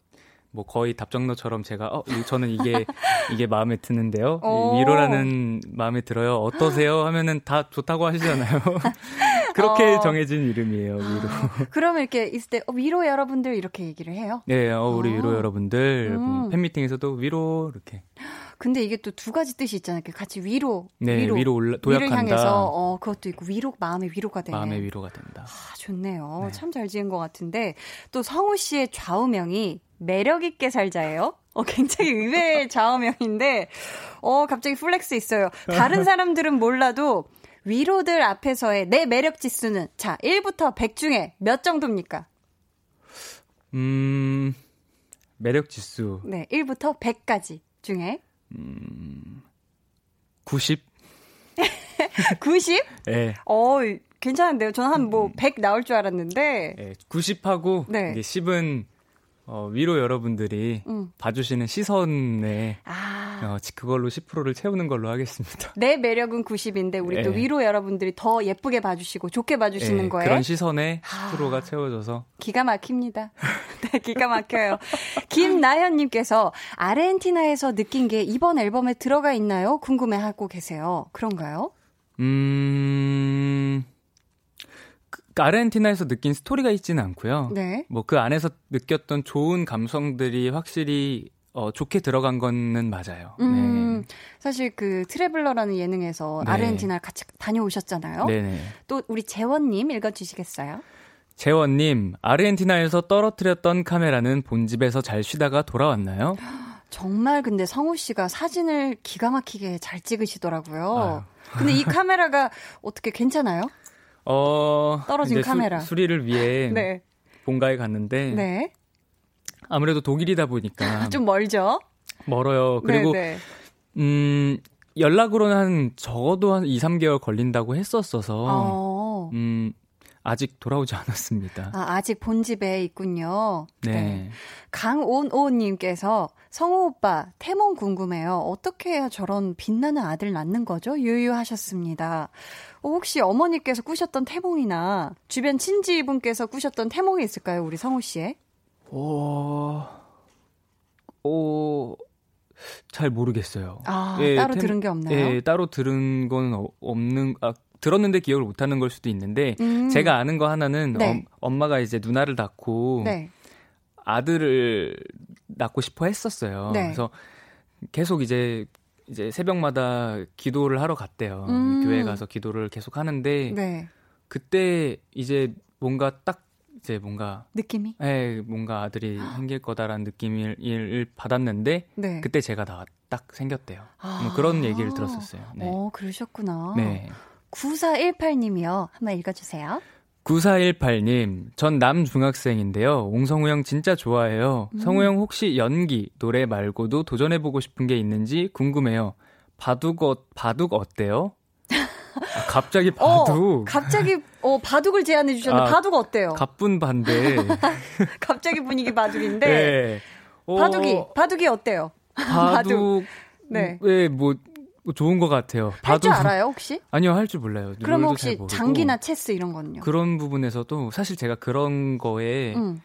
뭐 거의 답정너처럼 제가 어 저는 이게 이게 마음에 드는데요. 위로라는 마음에 들어요. 어떠세요? 하면은 다 좋다고 하시잖아요. 그렇게 어. 정해진 이름이에요 위로. 그러면 이렇게 있을 때 어, 위로 여러분들 이렇게 얘기를 해요? 네 어, 우리 위로 어. 여러분들 뭐 음. 팬미팅에서도 위로 이렇게 근데 이게 또 두 가지 뜻이 있잖아요. 같이 위로, 네, 위로, 위로 올라, 도약한다. 위를 향해서 어 그것도 있고 위로 마음의 위로가 되네. 마음의 위로가 된다. 아, 좋네요. 네. 참잘 지은 것 같은데 또 성우 씨의 좌우명이 매력 있게 살자예요. 어 굉장히 의외의 좌우명인데 어 갑자기 flex 있어요. 다른 사람들은 몰라도 위로들 앞에서의 내 매력 지수는 자 1부터 100 중에 몇 정도입니까? 음 매력 지수. 네, 1부터 100까지 중에 음, 90? 90? 네. 어, 괜찮은데요. 저는 한 뭐 100 나올 줄 알았는데. 네, 90하고 네. 이제 10은 어, 위로 여러분들이 음. 봐주시는 시선에 아. 어, 그걸로 10%를 채우는 걸로 하겠습니다. 내 매력은 90인데 우리 네. 또 위로 여러분들이 더 예쁘게 봐주시고 좋게 봐주시는 네, 거예요. 그런 시선에 10%가 아. 채워져서 기가 막힙니다. 네, 기가 막혀요. 김나현님께서 아르헨티나에서 느낀 게 이번 앨범에 들어가 있나요? 궁금해하고 계세요. 그런가요? 음. 그 아르헨티나에서 느낀 스토리가 있지는 않고요. 네. 뭐 그 안에서 느꼈던 좋은 감성들이 확실히 어, 좋게 들어간 거는 맞아요. 음, 네. 사실 그 트래블러라는 예능에서 네. 아르헨티나 같이 다녀오셨잖아요. 네네. 또 우리 재원님 읽어주시겠어요? 재원님, 아르헨티나에서 떨어뜨렸던 카메라는 본집에서 잘 쉬다가 돌아왔나요? 정말 근데 성우 씨가 사진을 기가 막히게 잘 찍으시더라고요. 아유. 근데 이 카메라가 어떻게 괜찮아요? 어, 떨어진 카메라. 수, 리를 위해 네. 본가에 갔는데 네. 아무래도 독일이다 보니까 좀 멀죠. 멀어요. 그리고 네네. 네. 음 연락으로는 한 적어도 한 2, 3개월 걸린다고 했었어서 어. 음 아직 돌아오지 않았습니다. 아, 아직 본 집에 있군요. 네. 네. 강온오님께서 성우 오빠, 태몽 궁금해요. 어떻게 해야 저런 빛나는 아들 낳는 거죠? 유유하셨습니다. 혹시 어머니께서 꾸셨던 태몽이나 주변 친지분께서 꾸셨던 태몽이 있을까요? 우리 성우 씨의? 어, 어, 잘 모르겠어요. 아, 예, 따로 템, 들은 게 없나요? 예, 따로 들은 건 어, 없는, 아, 들었는데 기억을 못 하는 걸 수도 있는데, 음. 제가 아는 거 하나는 네. 어, 엄마가 이제 누나를 낳고, 네. 아들을 낳고 싶어 했었어요. 네. 그래서 계속 이제 이제 새벽마다 기도를 하러 갔대요. 음. 교회 가서 기도를 계속 하는데 네. 그때 이제 뭔가 딱 이제 뭔가 느낌이 예, 뭔가 아들이 생길 거다라는 느낌을 받았는데 네. 그때 제가 다 딱 생겼대요. 아. 뭐 그런 얘기를 들었었어요. 네. 어, 그러셨구나. 네. 9418님이요. 한번 읽어 주세요. 9418님, 전 남중학생인데요. 옹성우 형 진짜 좋아해요. 음. 성우 형 혹시 연기, 노래 말고도 도전해보고 싶은 게 있는지 궁금해요. 바둑, 어, 바둑 어때요? 아, 갑자기 어, 바둑. 어, 갑자기 어, 바둑을 제안해 주셨는데 아, 바둑 어때요? 가쁜 반대. 갑자기 분위기 바둑인데. 네. 어, 바둑이 바둑이 어때요? 바둑. 네. 네, 뭐뭐 좋은 것 같아요. 할줄 알아요 혹시? 아니요 할 줄 몰라요. 그럼 혹시 장기나 체스 이런 건요? 그런 부분에서도 사실 제가 그런 거에 음.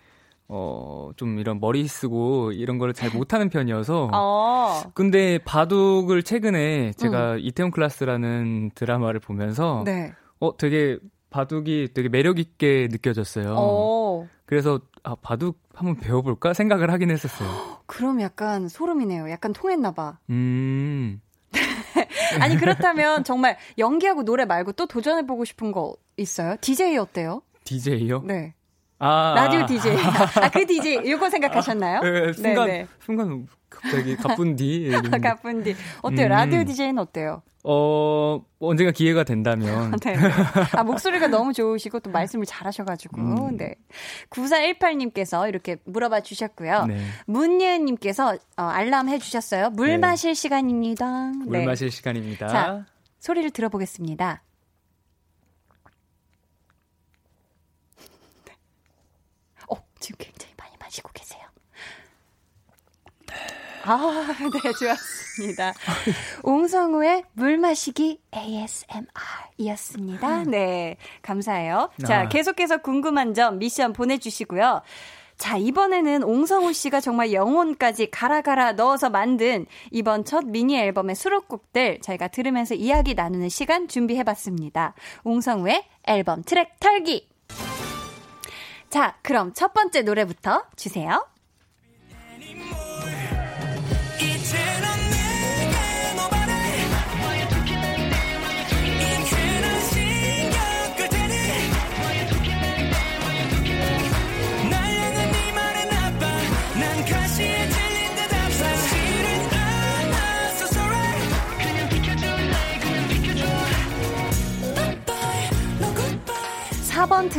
어 좀 이런 머리 쓰고 이런 거를 잘 못하는 편이어서. 어. 근데 바둑을 최근에 제가 음. 이태원 클라스라는 드라마를 보면서 네. 어 되게 바둑이 되게 매력 있게 느껴졌어요. 어. 그래서 아 바둑 한번 배워볼까 생각을 하긴 했었어요. 그럼 약간 소름이네요. 약간 통했나 봐. 음. 아니 그렇다면 정말 연기하고 노래 말고 또 도전해보고 싶은 거 있어요? DJ 어때요? DJ요? 네. 아. 라디오 DJ. 아, 그 DJ. 이거 생각하셨나요? 아, 네, 순간, 네네. 순간 갑자기 가쁜 디. 가쁜 디. 어때요? 음. 라디오 DJ는 어때요? 어, 언젠가 기회가 된다면. 네. 아, 목소리가 너무 좋으시고 또 말씀을 잘 하셔가지고. 음. 네. 9418님께서 이렇게 물어봐 주셨고요. 네. 문예은님께서 어, 알람 해주셨어요. 물 네. 마실 시간입니다. 물 네. 마실 시간입니다. 자, 소리를 들어보겠습니다. 네. 어, 지금 굉장히 많이 마시고 계세요. 아, 네, 좋았습니다. 옹성우의 물 마시기 ASMR이었습니다. 네, 감사해요. 자, 아. 계속해서 궁금한 점 미션 보내주시고요. 자, 이번에는 옹성우 씨가 정말 영혼까지 가라가라 넣어서 만든 이번 첫 미니 앨범의 수록곡들 저희가 들으면서 이야기 나누는 시간 준비해봤습니다. 옹성우의 앨범 트랙 털기. 자, 그럼 첫 번째 노래부터 주세요.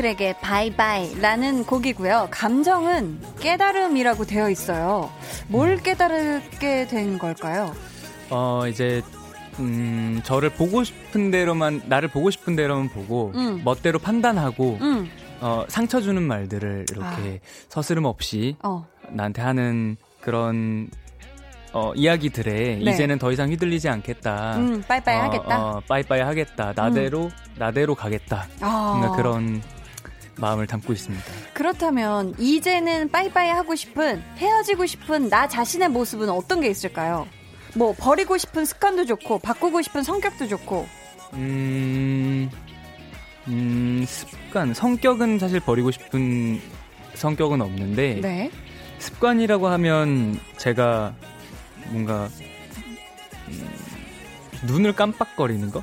트랙의 바이바이라는 곡이고요. 감정은 깨달음이라고 되어 있어요. 뭘 깨달게 된 걸까요? 어, 이제 음, 저를 보고 싶은 대로만 나를 보고 싶은 대로만 보고 음. 멋대로 판단하고 음. 어, 상처 주는 말들을 이렇게 아. 서스름 없이 어. 나한테 하는 그런 어, 이야기들에 네. 이제는 더 이상 휘둘리지 않겠다. 음, 빠이빠이 어, 하겠다. 어, 빠이빠이 하겠다. 나대로 음. 나대로 가겠다. 아. 그런 마음을 담고 있습니다. 그렇다면 이제는 빠이빠이 하고 싶은 헤어지고 싶은 나 자신의 모습은 어떤 게 있을까요? 뭐 버리고 싶은 습관도 좋고 바꾸고 싶은 성격도 좋고. 음, 음 습관 성격은 사실 버리고 싶은 성격은 없는데 네. 습관이라고 하면 제가 뭔가 음, 눈을 깜빡거리는 거?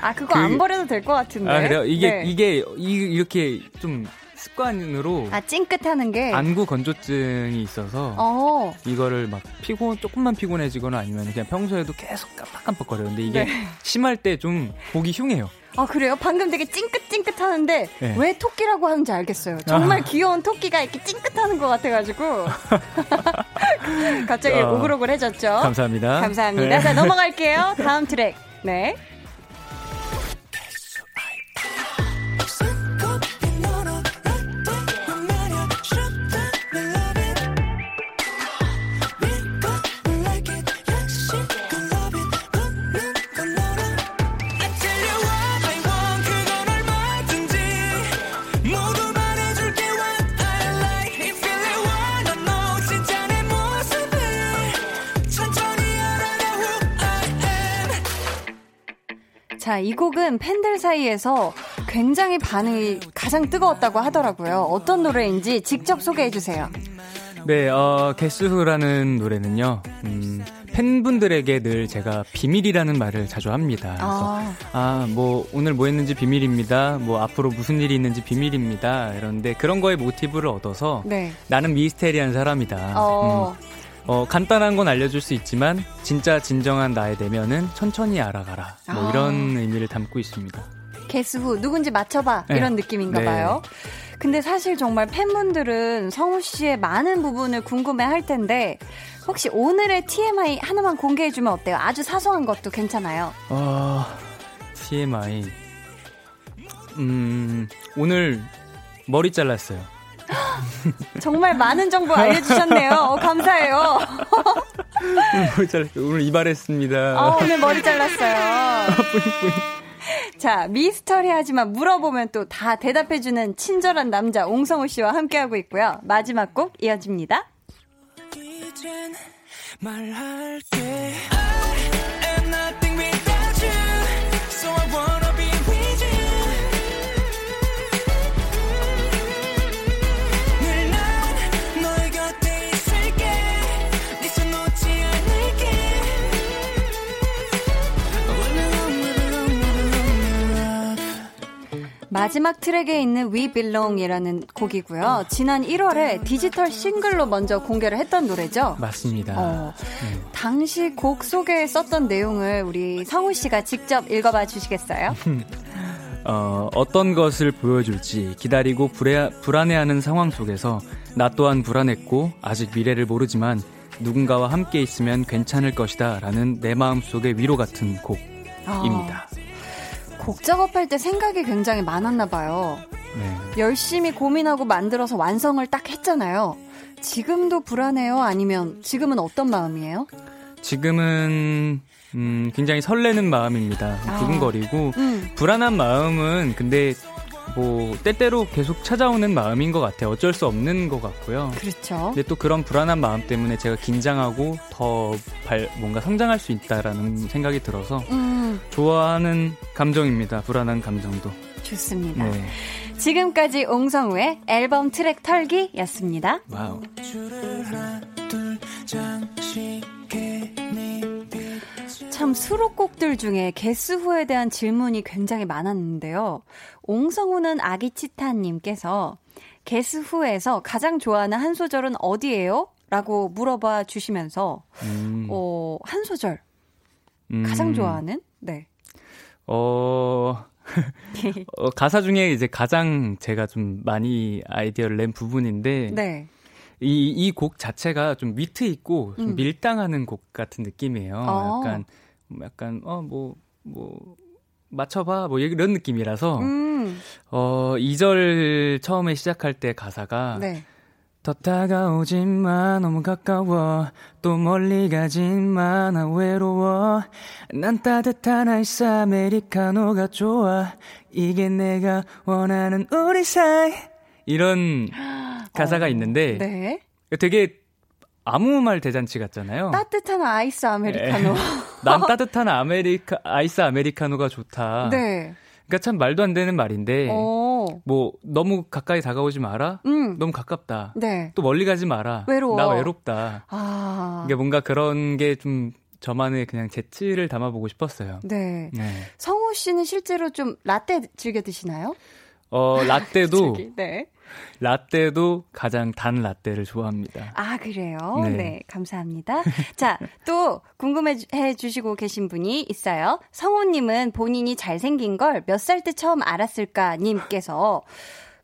아 그거 그, 안 버려도 될 것 같은데. 아 그래요? 이게 네. 이게 이, 이렇게 좀 습관으로 아 찡긋하는 게 안구 건조증이 있어서 어. 이거를 막 피곤 조금만 피곤해지거나 아니면 그냥 평소에도 계속 깜빡깜빡거려요. 근데 이게 네. 심할 때 좀 보기 흉해요. 아 그래요? 방금 되게 찡긋찡긋 하는데 네. 왜 토끼라고 하는지 알겠어요. 정말 아. 귀여운 토끼가 이렇게 찡긋하는 것 같아가지고 갑자기 어. 오글오글해졌죠. 감사합니다. 감사합니다. 네. 자 넘어갈게요. 다음 트랙. 네. 자, 이 곡은 팬들 사이에서 굉장히 반응이 가장 뜨거웠다고 하더라고요. 어떤 노래인지 직접 소개해 주세요. 네, 어, 게스후라는 노래는요, 음, 팬분들에게 늘 제가 비밀이라는 말을 자주 합니다. 그래서, 아. 아, 뭐, 오늘 뭐 했는지 비밀입니다. 뭐, 앞으로 무슨 일이 있는지 비밀입니다. 이런데 그런 거에 모티브를 얻어서 네. 나는 미스테리한 사람이다. 어. 음, 어, 간단한 건 알려줄 수 있지만 진짜 진정한 나의 내면은 천천히 알아가라. 뭐 아. 이런 의미를 담고 있습니다. 개수 후 누군지 맞춰봐 네. 이런 느낌인가 네. 봐요. 근데 사실 정말 팬분들은 성우 씨의 많은 부분을 궁금해 할 텐데 혹시 오늘의 TMI 하나만 공개해주면 어때요? 아주 사소한 것도 괜찮아요. 어, TMI. 음, 오늘 머리 잘랐어요. 정말 많은 정보 알려주셨네요. 어, 감사해요. 오늘 머리 잘랐어요. 오늘 이발했습니다. 어, 오늘 머리 잘랐어요. 자, 미스터리 하지만 물어보면 또 다 대답해주는 친절한 남자 옹성우 씨와 함께하고 있고요. 마지막 곡 이어집니다. 마지막 트랙에 있는 We Belong이라는 곡이고요. 지난 1월에 디지털 싱글로 먼저 공개를 했던 노래죠. 맞습니다. 어, 네. 당시 곡 속에 썼던 내용을 우리 성우 씨가 직접 읽어봐 주시겠어요? 어, 어떤 것을 보여줄지 기다리고 불해, 불안해하는 상황 속에서 나 또한 불안했고 아직 미래를 모르지만 누군가와 함께 있으면 괜찮을 것이다 라는 내 마음속의 위로 같은 곡입니다. 아. 곡 작업할 때 생각이 굉장히 많았나 봐요. 네. 열심히 고민하고 만들어서 완성을 딱 했잖아요. 지금도 불안해요? 아니면 지금은 어떤 마음이에요? 지금은 음, 굉장히 설레는 마음입니다. 아. 두근거리고 음. 불안한 마음은 근데 뭐 때때로 계속 찾아오는 마음인 것 같아요. 어쩔 수 없는 것 같고요. 그렇죠. 근데 또 그런 불안한 마음 때문에 제가 긴장하고 더 발, 뭔가 성장할 수 있다라는 생각이 들어서 음. 좋아하는 감정입니다. 불안한 감정도. 좋습니다. 네. 지금까지 옹성우의 앨범 트랙 털기였습니다. Wow. 참 수록곡들 중에 Guess Who에 대한 질문이 굉장히 많았는데요. 옹성우는 아기 치타님께서 Guess Who에서 가장 좋아하는 한 소절은 어디예요? 라고 물어봐 주시면서, 음. 어, 한 소절. 음. 가장 좋아하는? 네. 어, 어, 가사 중에 이제 가장 제가 좀 많이 아이디어를 낸 부분인데, 네. 이, 이 곡 자체가 좀 위트 있고 좀 음. 밀당하는 곡 같은 느낌이에요. 어. 약간 약간 어 뭐뭐 뭐 맞춰봐 뭐 이런 느낌이라서 음. 어 2절 처음에 시작할 때 가사가 네. 더 다가오지 마 너무 가까워 또 멀리 가지마 나 외로워 난 따뜻한 아이스 아메리카노가 좋아 이게 내가 원하는 우리 사이 이런 가사가 어, 있는데 네. 되게 아무 말 대잔치 같잖아요. 따뜻한 아이스 아메리카노. 네. 난 따뜻한 아메리카 아이스 아메리카노가 좋다. 네. 그러니까 참 말도 안 되는 말인데 오. 어. 뭐 너무 가까이 다가오지 마라. 음. 너무 가깝다. 네. 또 멀리 가지 마라. 외로워. 나 외롭다. 아. 이게 뭔가 그런 게좀 저만의 그냥 재치를 담아보고 싶었어요. 네. 네. 성우 씨는 실제로 좀 라떼 즐겨 드시나요? 어 라떼도 네. 라떼도 가장 단 라떼를 좋아합니다. 아, 그래요? 네. 네, 감사합니다. 자, 또 궁금해 주시고 계신 분이 있어요. 성우님은 본인이 잘생긴 걸 몇 살 때 처음 알았을까? 님께서.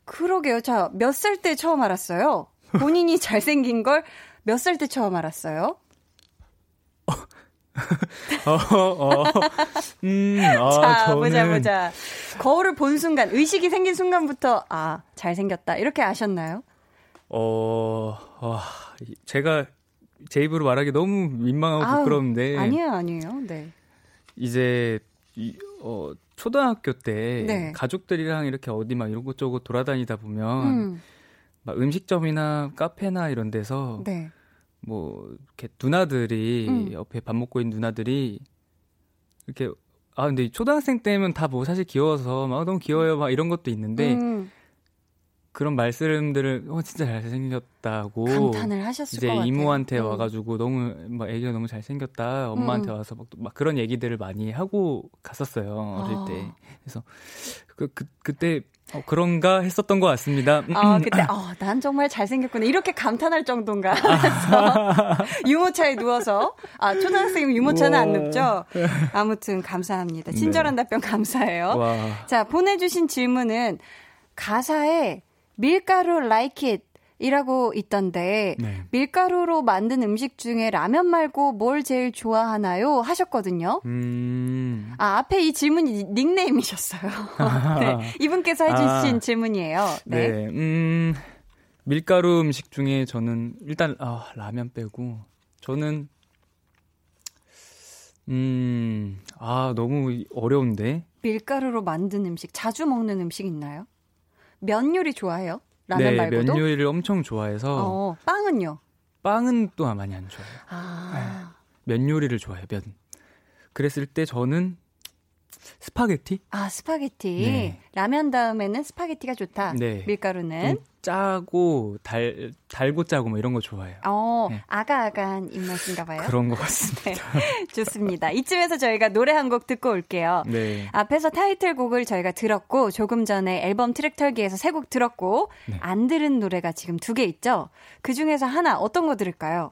그러게요. 자, 몇 살 때 처음 알았어요? 본인이 잘생긴 걸 몇 살 때 처음 알았어요? 어, 어, 음, 아, 자, 저는... 보자, 보자. 거울을 본 순간, 의식이 생긴 순간부터, 아, 잘생겼다. 이렇게 아셨나요? 어, 어 제가 제 입으로 말하기 너무 민망하고 아우, 부끄러운데. 아니에요, 아니에요. 네. 이제, 이, 어, 초등학교 때 네. 가족들이랑 이렇게 어디 막 이런 곳저곳 돌아다니다 보면 음. 막 음식점이나 카페나 이런 데서 네. 뭐 이렇게 누나들이 음. 옆에 밥 먹고 있는 누나들이 이렇게 아 근데 초등학생 때면 다 뭐 사실 귀여워서 막 너무 귀여워요 막 이런 것도 있는데 음. 그런 말씀들을 어 진짜 잘생겼다고 감탄을 하셨을 이제 이모한테 음. 와가지고 너무 막 애기가 너무 잘생겼다 엄마한테 음. 와서 막, 막 그런 얘기들을 많이 하고 갔었어요 어릴 아. 때 그래서 그, 그 그때 어, 그런가 했었던 것 같습니다. 아, 그때, 어, 난 정말 잘생겼구나. 이렇게 감탄할 정도인가. 유모차에 누워서. 아, 초등학생이면 유모차는 안 눕죠? 아무튼 감사합니다. 친절한 네. 답변 감사해요. 와. 자, 보내주신 질문은 가사에 밀가루 like it 이라고 있던데 네. 밀가루로 만든 음식 중에 라면 말고 뭘 제일 좋아하나요? 하셨거든요. 음... 아 앞에 이 질문이 닉네임이셨어요. 네, 이분께서 해주신 아... 질문이에요. 네. 네. 음, 밀가루 음식 중에 저는 일단 아, 라면 빼고 저는 음, 아 너무 어려운데. 밀가루로 만든 음식 자주 먹는 음식 있나요? 면 요리 좋아해요? 라면 네, 말고도? 면 요리를 엄청 좋아해서. 어, 빵은요? 빵은 또 많이 안 좋아해요. 아. 네. 면 요리를 좋아해요, 면. 그랬을 때 저는 스파게티? 아, 스파게티. 네. 라면 다음에는 스파게티가 좋다. 네. 밀가루는. 짜고 달 달고 짜고 뭐 이런 거 좋아해요. 어, 네. 아가아가한 입맛인가 봐요. 그런 것 같습니다. 네, 좋습니다. 이쯤에서 저희가 노래 한 곡 듣고 올게요. 네. 앞에서 타이틀곡을 저희가 들었고 조금 전에 앨범 트랙 털기에서 세 곡 들었고 네. 안 들은 노래가 지금 두 개 있죠. 그 중에서 하나 어떤 거 들을까요?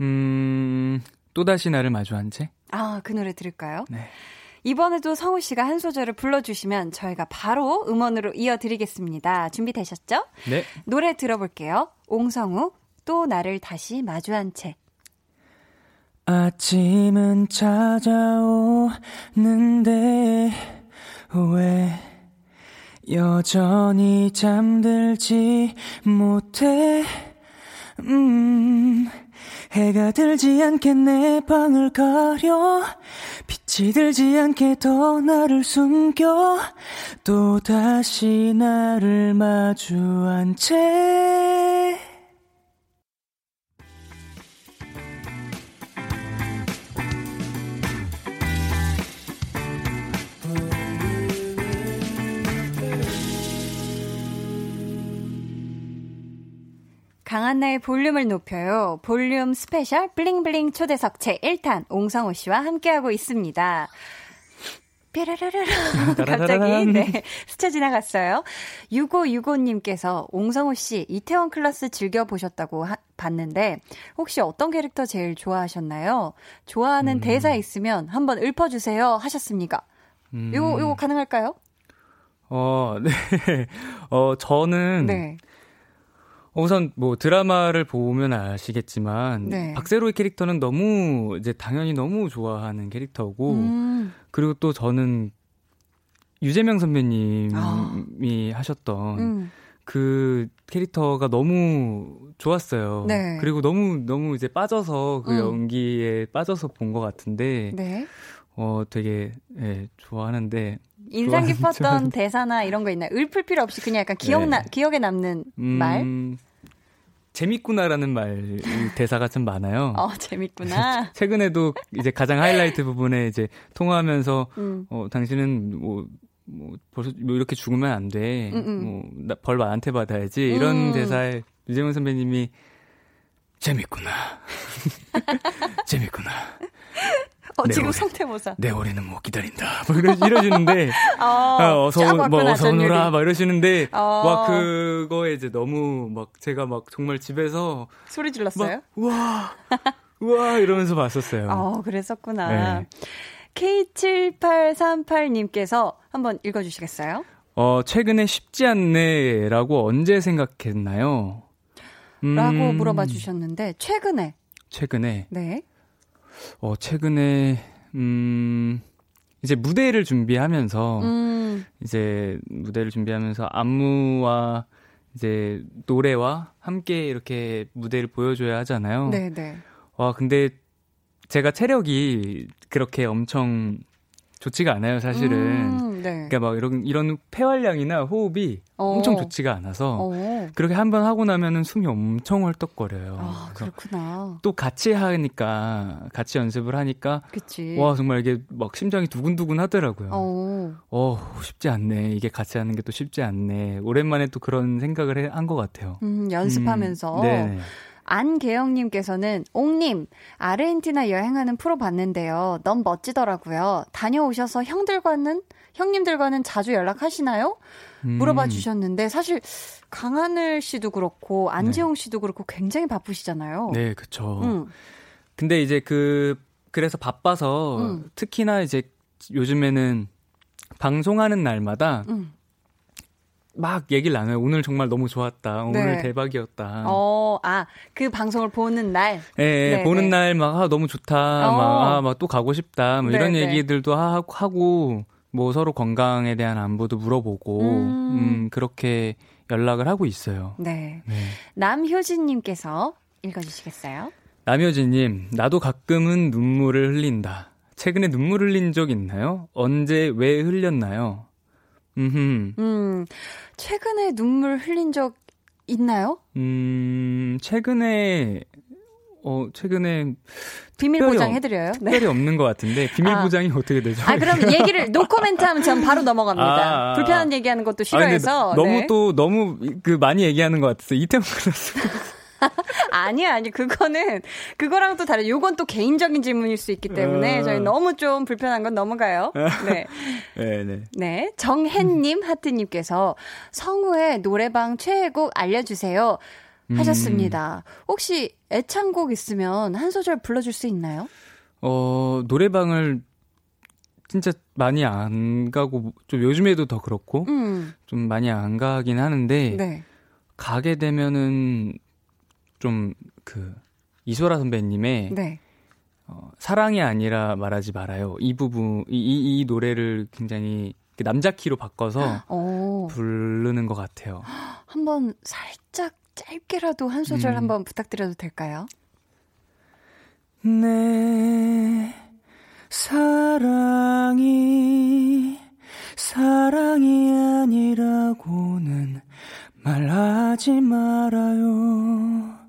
음, 또다시 나를 마주한 채? 아, 그 노래 들을까요? 네. 이번에도 성우 씨가 한 소절을 불러주시면 저희가 바로 음원으로 이어드리겠습니다. 준비되셨죠? 네. 노래 들어볼게요. 옹성우, 또 나를 다시 마주한 채. 아침은 찾아오는데 왜 여전히 잠들지 못해 음 해가 들지 않게 내 방을 가려. 빛이 들지 않게 더 나를 숨겨. 또 다시 나를 마주한 채 강한나의 볼륨을 높여요. 볼륨 스페셜 bling bling 초대석 제 1탄 옹성우 씨와 함께하고 있습니다. 뾰라라라라. 갑자기, 네. 스쳐 지나갔어요. 6565님께서 옹성우 씨, 이태원 클래스 즐겨보셨다고 하, 봤는데, 혹시 어떤 캐릭터 제일 좋아하셨나요? 좋아하는 음. 대사 있으면 한번 읊어주세요. 하셨습니까? 음. 요거, 요거 가능할까요? 어, 네. 어, 저는. 네. 우선 뭐 드라마를 보면 아시겠지만 네. 박세로의 캐릭터는 너무 이제 당연히 너무 좋아하는 캐릭터고 음. 그리고 또 저는 유재명 선배님이 아. 하셨던 음. 그 캐릭터가 너무 좋았어요. 네. 그리고 너무 너무 이제 빠져서 그 음. 연기에 빠져서 본 것 같은데 네. 어 되게 예, 좋아하는데 인상 깊었던 대사나 이런 거 있나요? 읊을 필요 없이 그냥 약간 기억나 네. 기억에 남는 음, 말? 재밌구나라는 말 대사가 좀 많아요. 어, 재밌구나. 최근에도 이제 가장 하이라이트 부분에 이제 통화하면서 음. 어 당신은 뭐 뭐 벌써 뭐 이렇게 죽으면 안 돼. 뭐벌 나한테 받아야지. 이런 음. 대사에 유재문 선배님이 재밌구나. 재밌구나. 어, 지금 오리, 성태모사. 내 올해는 못 기다린다. 뭐 이러, 이러시는데, 어, 어, 어서, 뭐, 어서 오너라. 막 이러시는데, 어. 막 그거에 이제 너무 막 제가 막 정말 집에서. 소리 질렀어요? 막, 와, 와, 이러면서 봤었어요. 어, 그랬었구나. 네. K7838님께서 한번 읽어주시겠어요? 어, 최근에 쉽지 않네라고 언제 생각했나요? 음, 라고 물어봐 주셨는데, 최근에. 최근에. 네. 어, 최근에, 음, 이제 무대를 준비하면서, 음. 이제 무대를 준비하면서 안무와 이제 노래와 함께 이렇게 무대를 보여줘야 하잖아요. 네네. 네. 와, 근데 제가 체력이 그렇게 엄청 좋지가 않아요, 사실은. 음, 네. 그러니까 막 이런 이런 폐활량이나 호흡이 어. 엄청 좋지가 않아서 어. 그렇게 한 번 하고 나면은 숨이 엄청 헐떡거려요. 아, 그렇구나. 또 같이 하니까 같이 연습을 하니까 그치. 와, 정말 이게 막 심장이 두근두근 하더라고요. 어. 어, 쉽지 않네. 이게 같이 하는 게 또 쉽지 않네. 오랜만에 또 그런 생각을 한 것 같아요. 음, 연습하면서. 음, 네. 안계영님께서는 옹님 아르헨티나 여행하는 프로 봤는데요. 너무 멋지더라고요. 다녀오셔서 형들과는 형님들과는 자주 연락하시나요? 음. 물어봐 주셨는데 사실 강하늘 씨도 그렇고 안지용 네. 씨도 그렇고 굉장히 바쁘시잖아요. 네, 그렇죠. 음. 근데 이제 그 그래서 바빠서 음. 특히나 이제 요즘에는 방송하는 날마다 음. 막 얘기를 나눠요. 오늘 정말 너무 좋았다. 오늘 네. 대박이었다. 어, 아, 그 방송을 보는 날? 예, 네, 네, 보는 날 막, 아, 너무 좋다. 어. 막, 아, 막 또 가고 싶다. 뭐 이런 네, 네. 얘기들도 하고, 뭐 서로 건강에 대한 안부도 물어보고, 음, 음 그렇게 연락을 하고 있어요. 네. 네. 남효진님께서 읽어주시겠어요? 남효진님, 나도 가끔은 눈물을 흘린다. 최근에 눈물 흘린 적 있나요? 언제 왜 흘렸나요? 음, 음, 최근에 눈물 흘린 적 있나요? 음, 최근에 어, 최근에 비밀 보장 해드려요? 네. 특별히 없는 것 같은데 비밀 아. 보장이 어떻게 되죠? 아 그럼 얘기를 노코멘트 하면 전 바로 넘어갑니다. 아, 아, 불편한 얘기하는 것도 아, 싫어해서 아, 너무 네. 또 너무 그 많이 얘기하는 것 같았어요. 이태원 클래스. 아니야, 아니, 그거는, 그거랑 또 다른, 요건 또 개인적인 질문일 수 있기 때문에, 어. 저희 너무 좀 불편한 건 넘어가요. 네. 네, 네. 네. 정혜님, 하트 님께서 성우의 노래방 최애곡 알려 주세요. 하셨습니다. 음. 혹시 애창곡 있으면 한 소절 불러 줄 수 있나요? 어, 노래방을 진짜 많이 안 가고, 좀 요즘에도 더 그렇고, 음. 좀 많이 안 가긴 하는데, 네. 가게 되면은 좀 그 이소라 선배님의 네. 어, 사랑이 아니라 말하지 말아요. 이 부분 이, 이, 이 노래를 굉장히 남자 키로 바꿔서 오. 부르는 것 같아요. 한번 살짝 짧게라도 한 소절 음. 한번 부탁드려도 될까요? 내 사랑이 사랑이 아니라고는 말하지 말아요.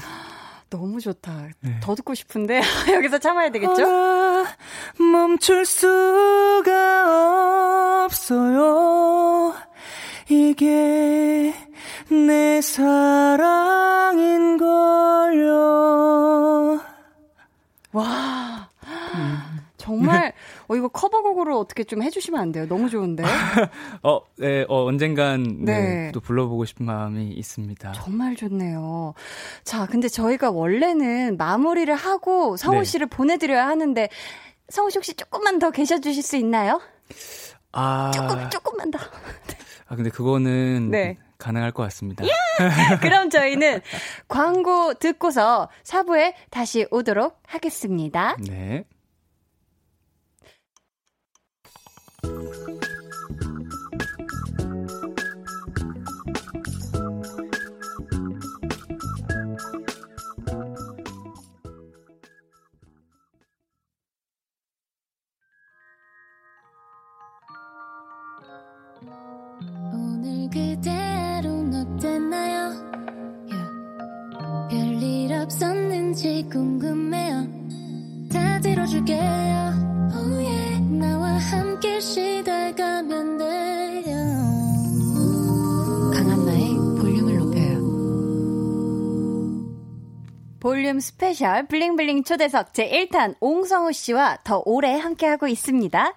너무 좋다. 네. 더 듣고 싶은데 여기서 참아야 되겠죠? 아, 멈출 수가 없어요. 이게 내 사랑인 걸요. 와. 음. 정말 어 이거 커버곡으로 어떻게 좀 해주시면 안 돼요? 너무 좋은데. 어, 네, 어 언젠간 네. 네, 또 불러보고 싶은 마음이 있습니다. 정말 좋네요. 자, 근데 저희가 원래는 마무리를 하고 성우 네. 씨를 보내드려야 하는데 성우 씨 혹시 조금만 더 계셔 주실 수 있나요? 아, 조금 조금만 더. 아 근데 그거는 네. 가능할 것 같습니다. 그럼 저희는 광고 듣고서 사부에 다시 오도록 하겠습니다. 네. はい。 볼륨 스페셜 bling bling 초대석 제1탄 옹성우 씨와 더 오래 함께하고 있습니다.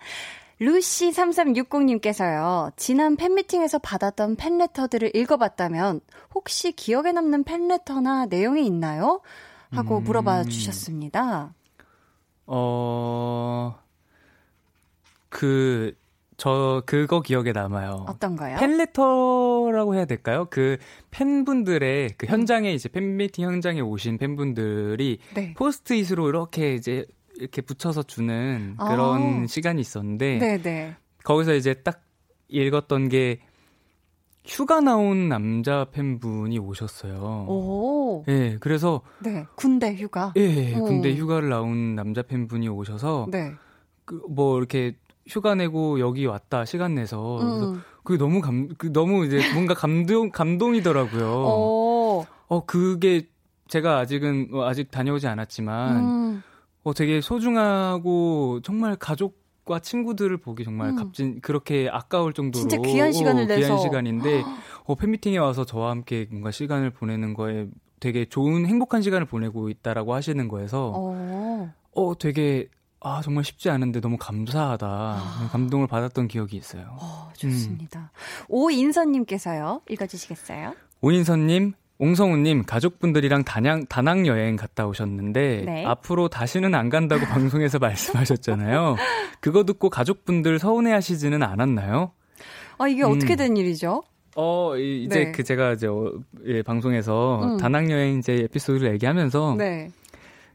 루시3360님께서요, 지난 팬미팅에서 받았던 팬레터들을 읽어봤다면, 혹시 기억에 남는 팬레터나 내용이 있나요? 하고 음... 물어봐 주셨습니다. 어, 그, 저 그거 기억에 남아요. 어떤가요? 팬레터라고 해야 될까요? 그 팬분들의 그 현장에 이제 팬미팅 현장에 오신 팬분들이 네. 포스트잇으로 이렇게 이제 이렇게 붙여서 주는 그런 아. 시간이 있었는데 네네. 거기서 이제 딱 읽었던 게 휴가 나온 남자 팬분이 오셨어요. 오. 네, 그래서 네, 군대 휴가. 예, 네, 군대 휴가를 나온 남자 팬분이 오셔서 네. 그 뭐 이렇게 휴가 내고 여기 왔다 시간 내서 음. 그게 너무 감, 그 너무 이제 뭔가 감동 감동이더라고요. 오. 어 그게 제가 아직은 뭐 아직 다녀오지 않았지만 음. 어, 되게 소중하고 정말 가족과 친구들을 보기 정말 음. 값진 그렇게 아까울 정도로 진짜 귀한 시간을 어, 내서 귀한 시간인데 어, 팬미팅에 와서 저와 함께 뭔가 시간을 보내는 거에 되게 좋은 행복한 시간을 보내고 있다라고 하시는 거에서 어, 어 되게 아 정말 쉽지 않은데 너무 감사하다 아. 감동을 받았던 기억이 있어요. 어, 좋습니다. 음. 오인선님께서요 읽어주시겠어요? 오인선님 옹성우님 가족분들이랑 단양 다낭 여행 갔다 오셨는데 네. 앞으로 다시는 안 간다고 방송에서 말씀하셨잖아요. 그거 듣고 가족분들 서운해하시지는 않았나요? 아 이게 음. 어떻게 된 일이죠? 어 이제 네. 그 제가 이제 어, 예, 방송에서 음. 다낭 여행 이제 에피소드를 얘기하면서 네.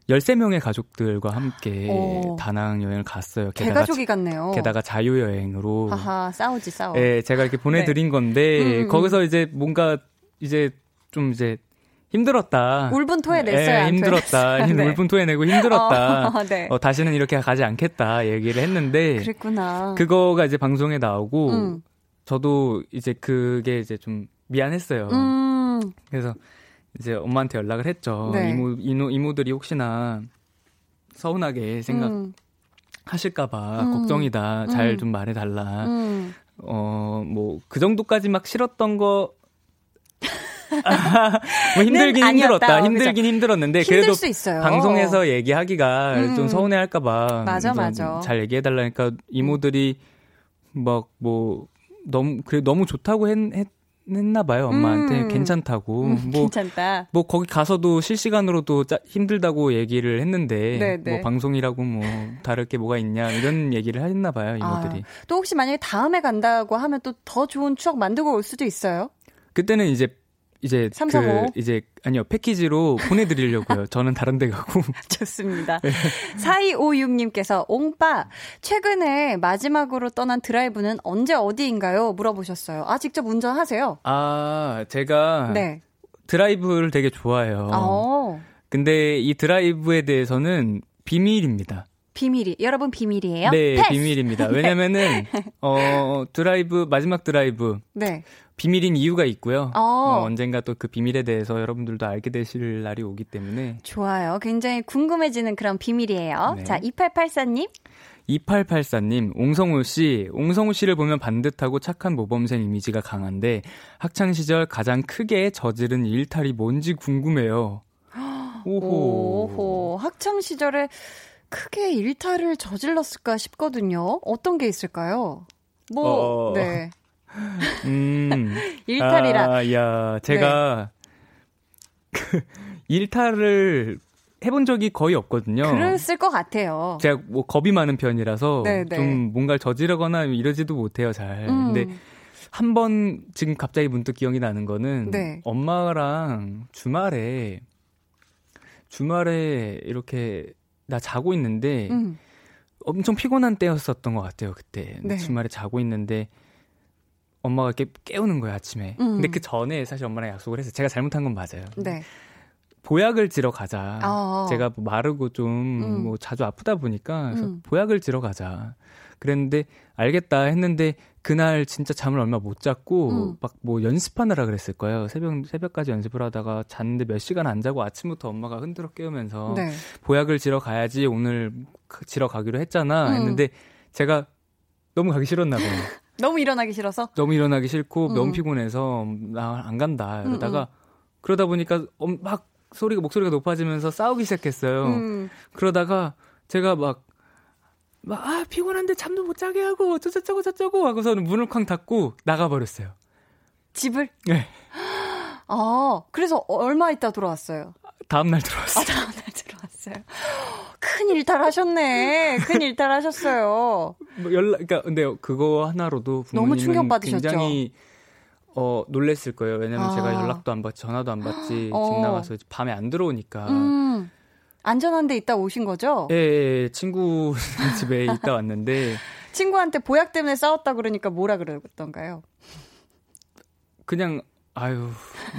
13명의 가족들과 함께 오. 다낭 여행을 갔어요. 게다가 대가족이 같네요. 게다가 자유 여행으로. 하하, 싸우지, 싸워. 예, 제가 이렇게 보내 드린 네. 건데, 음, 음, 음. 거기서 이제 뭔가 이제 좀 이제 힘들었다. 울분 토해냈어요. 네, 힘들었다. 네. 울분 토해내고 힘들었다. 어, 네. 어, 다시는 이렇게 가지 않겠다 얘기를 했는데. 그랬구나. 그거가 이제 방송에 나오고 음. 저도 이제 그게 이제 좀 미안했어요. 음. 그래서 이제 엄마한테 연락을 했죠. 네. 이모 이모 이모들이 혹시나 서운하게 생각. 음. 하실까봐 음. 걱정이다. 잘좀 음. 말해달라. 음. 어, 뭐, 그 정도까지 막 싫었던 거 뭐 힘들긴 힘들었다. 힘들긴 그죠? 힘들었는데 그래도 방송에서 얘기하기가 음. 좀 서운해할까 봐 맞아 맞아 잘 얘기해 달라니까 이모들이 막 뭐 너무 그래 너무 좋다고 했, 했 했나 봐요 엄마한테 음. 괜찮다고 음, 뭐 괜찮다 뭐 거기 가서도 실시간으로도 짜, 힘들다고 얘기를 했는데 네네. 뭐 네. 방송이라고 뭐 다를 게 뭐가 있냐 이런 얘기를 했나 봐요 이모들이 아, 또 혹시 만약에 다음에 간다고 하면 또 더 좋은 추억 만들고 올 수도 있어요 그때는 이제 이제 3, 그 이제 아니요 패키지로 보내드리려고요. 저는 다른 데 가고. 좋습니다. 네. 4256님께서 옹빠 최근에 마지막으로 떠난 드라이브는 언제 어디인가요? 물어보셨어요. 아 직접 운전하세요? 아 제가 네. 드라이브를 되게 좋아해요. 어. 근데 이 드라이브에 대해서는 비밀입니다. 비밀이 여러분 비밀이에요? 네, 패스! 비밀입니다. 왜냐면은 어 드라이브 마지막 드라이브 네. 비밀인 이유가 있고요. 어. 어, 언젠가 또 그 비밀에 대해서 여러분들도 알게 되실 날이 오기 때문에 좋아요. 굉장히 궁금해지는 그런 비밀이에요. 네. 자, 2884님. 2884님, 옹성우 씨, 옹성우 씨를 보면 반듯하고 착한 모범생 이미지가 강한데 학창 시절 가장 크게 저지른 일탈이 뭔지 궁금해요. 오호. 오호. 학창 시절에 크게 일탈을 저질렀을까 싶거든요. 어떤 게 있을까요? 뭐, 어... 네. 음. 일탈이라. 아, 야, 제가 네. 그 일탈을 해본 적이 거의 없거든요. 그랬을 것 같아요. 제가 뭐 겁이 많은 편이라서 네네. 네. 좀 뭔가를 저지르거나 이러지도 못해요, 잘. 음. 근데 한 번 지금 갑자기 문득 기억이 나는 거는 네. 엄마랑 주말에 주말에 이렇게 나 자고 있는데 음. 엄청 피곤한 때였었던 것 같아요, 그때. 네. 주말에 자고 있는데 엄마가 이렇게 깨우는 거예요 아침에. 음. 근데 그 전에 사실 엄마랑 약속을 해서 제가 잘못한 건 맞아요. 네. 보약을 지러 가자. 어 제가 뭐 마르고 좀뭐 음. 뭐 자주 아프다 보니까 그래서 음. 보약을 지러 가자. 그랬는데 알겠다 했는데 그날 진짜 잠을 얼마 못 잤고 음. 막뭐 연습하느라 그랬을 거예요. 새벽 새벽까지 연습을 하다가 잤는데 몇 시간 안 자고 아침부터 엄마가 흔들어 깨우면서 네. 보약을 지러 가야지 오늘 지러 가기로 했잖아 음. 했는데 제가 너무 가기 싫었나 봐요. 너무 일어나기 싫어서? 너무 일어나기 싫고 음. 너무 피곤해서 나 안 간다 이러다가 음, 음. 그러다 보니까 막 소리가 목소리가 높아지면서 싸우기 시작했어요. 음. 그러다가 제가 막 막, 아, 피곤한데 잠도 못 자게 하고, 저저쩌고 저쩌고 하고서는 문을 쾅 닫고 나가버렸어요. 집을? 네. 아, 그래서 얼마 있다 돌아왔어요? 다음날 들어왔어요. 아, 다음날 들어왔어요. 큰 일탈 하셨네. 큰 일탈 하셨어요. 뭐 연락, 그러니까 근데 그거 하나로도 너무 충격 받으셨죠. 굉장히 어 놀랬을 거예요. 왜냐면 아. 제가 연락도 안 받지, 전화도 안 받지, 어. 집 나가서 밤에 안 들어오니까. 음. 안전한 데 있다 오신 거죠? 예, 예, 예. 친구 집에 있다 왔는데. 친구한테 보약 때문에 싸웠다 그러니까 뭐라 그러던가요? 그냥 아유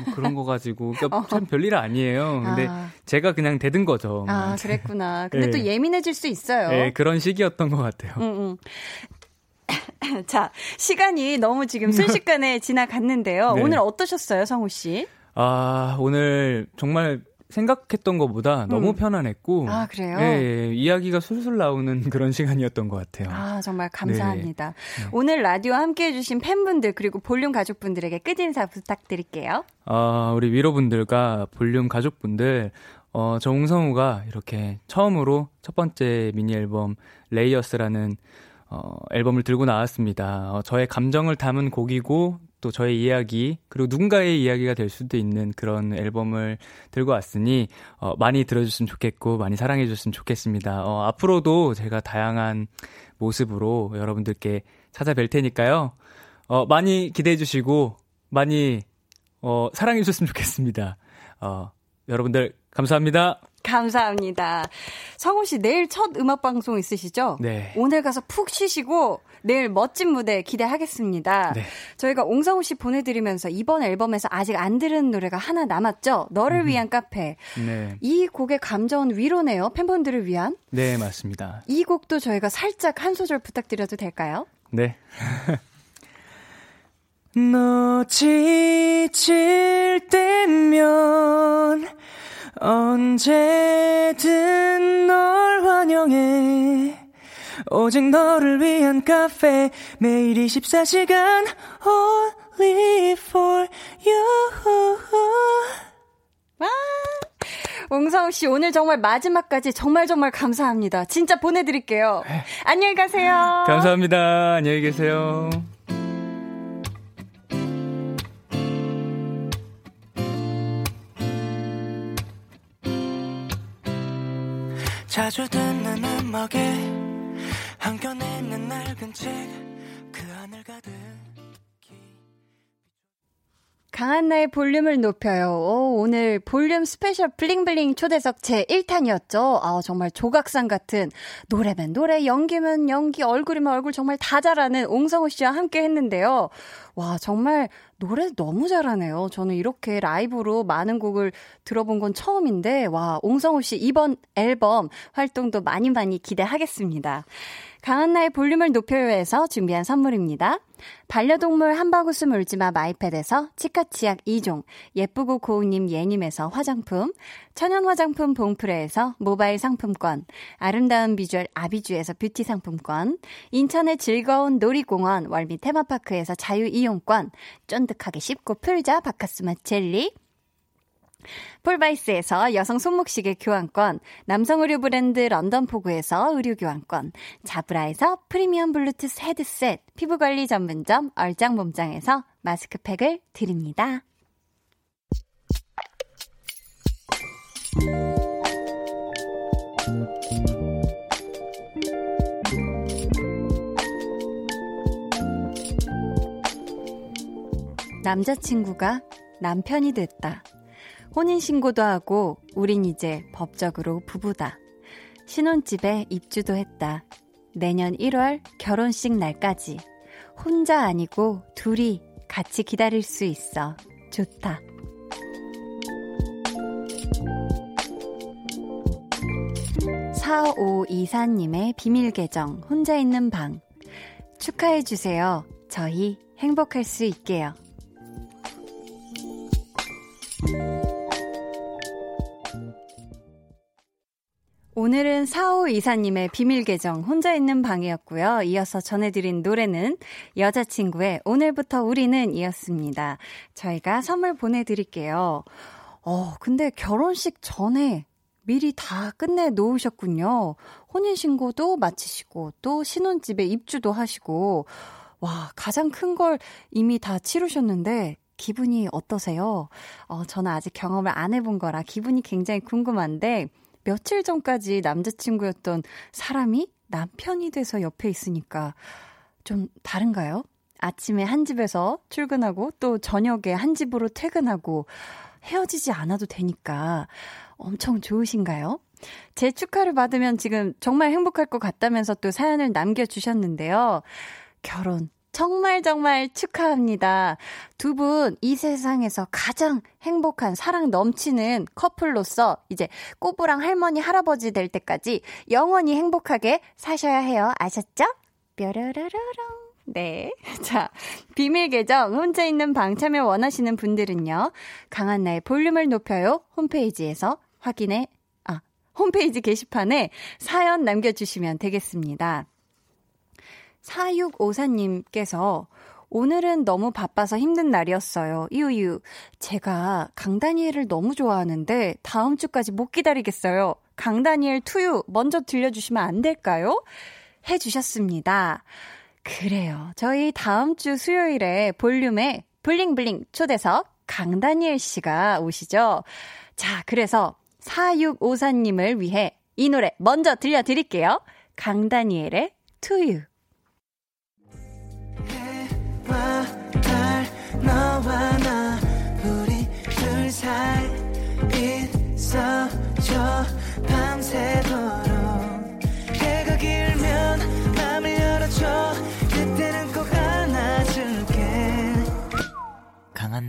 뭐 그런 거 가지고 그러니까 어. 참 별일 아니에요. 근데 아. 제가 그냥 대든 거죠. 아 그랬구나. 근데 네. 또 예민해질 수 있어요. 네 그런 시기였던 것 같아요. 음, 음. 자 시간이 너무 지금 순식간에 지나갔는데요. 네. 오늘 어떠셨어요, 성우 씨? 아 오늘 정말 생각했던 것보다 너무 음. 편안했고 아 그래요? 예, 예, 이야기가 술술 나오는 그런 시간이었던 것 같아요. 아 정말 감사합니다. 네. 오늘 라디오 함께해 주신 팬분들 그리고 볼륨 가족분들에게 끝인사 부탁드릴게요. 아 우리 위로분들과 볼륨 가족분들 어, 옹성우가 이렇게 처음으로 첫 번째 미니 앨범 Layers라는 어, 앨범을 들고 나왔습니다. 어, 저의 감정을 담은 곡이고 또 저의 이야기 그리고 누군가의 이야기가 될 수도 있는 그런 앨범을 들고 왔으니 어, 많이 들어줬으면 좋겠고 많이 사랑해 줬으면 좋겠습니다. 어, 앞으로도 제가 다양한 모습으로 여러분들께 찾아뵐 테니까요. 어, 많이 기대해 주시고 많이 어, 사랑해 주셨으면 좋겠습니다. 어, 여러분들 감사합니다. 감사합니다. 성우 씨 내일 첫 음악 방송 있으시죠? 네. 오늘 가서 푹 쉬시고 내일 멋진 무대 기대하겠습니다. 네. 저희가 옹성우 씨 보내드리면서 이번 앨범에서 아직 안 들은 노래가 하나 남았죠? 너를 음. 위한 카페. 네. 이 곡의 감정은 위로네요. 팬분들을 위한. 네, 맞습니다. 이 곡도 저희가 살짝 한 소절 부탁드려도 될까요? 네. 너 지칠 때면 언제든 널 환영해 오직 너를 위한 카페 매일 24시간 only for you 와 옹성우 씨 오늘 정말 마지막까지 정말 정말 감사합니다. 진짜 보내드릴게요. 네. 안녕히 가세요. 감사합니다. 안녕히 계세요. 자주 듣는 음악에 한켠에 있는 낡은 책 그 안을 가득 강한나의 볼륨을 높여요. 오, 오늘 볼륨 스페셜 bling bling 초대석 제 1탄이었죠. 아, 정말 조각상 같은 노래면 노래, 연기면 연기, 얼굴이면 얼굴 정말 다 잘하는 옹성우 씨와 함께 했는데요. 와, 정말 노래 너무 잘하네요. 저는 이렇게 라이브로 많은 곡을 들어본 건 처음인데, 와, 옹성우 씨 이번 앨범 활동도 많이 많이 기대하겠습니다. 강한나의 볼륨을 높여요에서 준비한 선물입니다. 반려동물 한바구스 물지마 마이패드에서 치카치약 2종, 예쁘고 고운님 예님에서 화장품, 천연 화장품 봉프레에서 모바일 상품권, 아름다운 비주얼 아비주에서 뷰티 상품권, 인천의 즐거운 놀이공원 월미 테마파크에서 자유이용권, 쫀득하게 씹고 풀자 박카스맛 젤리, 폴바이스에서 여성 손목시계 교환권, 남성 의류 브랜드 런던포그에서 의류 교환권, 자브라에서 프리미엄 블루투스 헤드셋, 피부관리 전문점 얼짱몸짱에서 마스크팩을 드립니다. 남자친구가 남편이 됐다. 혼인신고도 하고 우린 이제 법적으로 부부다. 신혼집에 입주도 했다. 내년 1월 결혼식 날까지. 혼자 아니고 둘이 같이 기다릴 수 있어. 좋다. 사오이사님의 비밀 계정 혼자 있는 방 축하해주세요. 저희 행복할 수 있게요. 오늘은 4호 이사님의 비밀 계정 혼자 있는 방이었고요. 이어서 전해드린 노래는 여자친구의 오늘부터 우리는 이었습니다. 저희가 선물 보내드릴게요. 어, 근데 결혼식 전에 미리 다 끝내 놓으셨군요. 혼인신고도 마치시고, 또 신혼집에 입주도 하시고, 와, 가장 큰 걸 이미 다 치르셨는데, 기분이 어떠세요? 어, 저는 아직 경험을 안 해본 거라 기분이 굉장히 궁금한데, 며칠 전까지 남자친구였던 사람이 남편이 돼서 옆에 있으니까 좀 다른가요? 아침에 한 집에서 출근하고 또 저녁에 한 집으로 퇴근하고 헤어지지 않아도 되니까 엄청 좋으신가요? 제 축하를 받으면 지금 정말 행복할 것 같다면서 또 사연을 남겨주셨는데요. 결혼 정말 정말 축하합니다. 두 분 이 세상에서 가장 행복한 사랑 넘치는 커플로서 이제 꼬부랑 할머니 할아버지 될 때까지 영원히 행복하게 사셔야 해요. 아셨죠? 뾰로로로롱. 네. 자, 비밀 계정 혼자 있는 방 참여 원하시는 분들은요. 강한 나의 볼륨을 높여요 홈페이지에서 확인해 아, 홈페이지 게시판에 사연 남겨 주시면 되겠습니다. 4654님께서 오늘은 너무 바빠서 힘든 날이었어요. 이유유. 제가 강다니엘을 너무 좋아하는데 다음 주까지 못 기다리겠어요. 강다니엘 투유 먼저 들려주시면 안 될까요? 해주셨습니다. 그래요. 저희 다음 주 수요일에 볼륨에 블링블링 초대석 강다니엘 씨가 오시죠. 자, 그래서 4654님을 위해 이 노래 먼저 들려드릴게요. 강다니엘의 투유.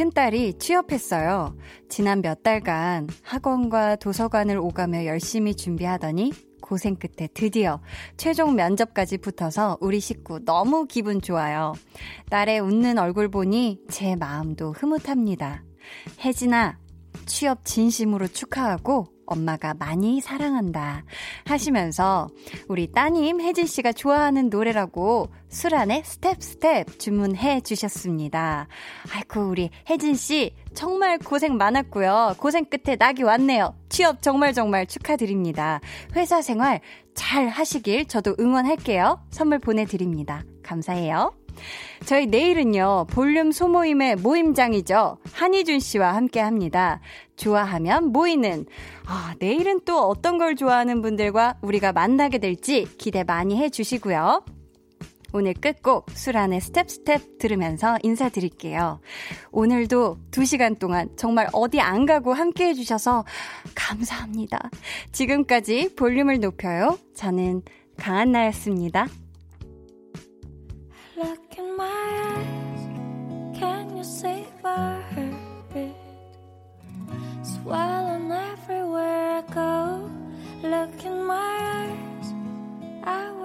큰딸이 취업했어요. 지난 몇 달간 학원과 도서관을 오가며 열심히 준비하더니 고생 끝에 드디어 최종 면접까지 붙어서 우리 식구 너무 기분 좋아요. 딸의 웃는 얼굴 보니 제 마음도 흐뭇합니다. 혜진아, 취업 진심으로 축하하고 엄마가 많이 사랑한다 하시면서 우리 따님 혜진 씨가 좋아하는 노래라고 수란의 스텝 스텝 주문해 주셨습니다. 아이고 우리 혜진 씨 정말 고생 많았고요. 고생 끝에 낙이 왔네요. 취업 정말 정말 축하드립니다. 회사 생활 잘 하시길 저도 응원할게요. 선물 보내드립니다. 감사해요. 저희 내일은요, 볼륨 소모임의 모임장이죠. 한희준 씨와 함께 합니다. 좋아하면 모이는. 아, 내일은 또 어떤 걸 좋아하는 분들과 우리가 만나게 될지 기대 많이 해 주시고요. 오늘 끝곡 수란의 스텝 스텝 들으면서 인사드릴게요. 오늘도 2시간 동안 정말 어디 안 가고 함께 해주셔서 감사합니다. 지금까지 볼륨을 높여요. 저는 강한나였습니다. look in my eyes, can you see my it? Swelling everywhere I go, look in my eyes. I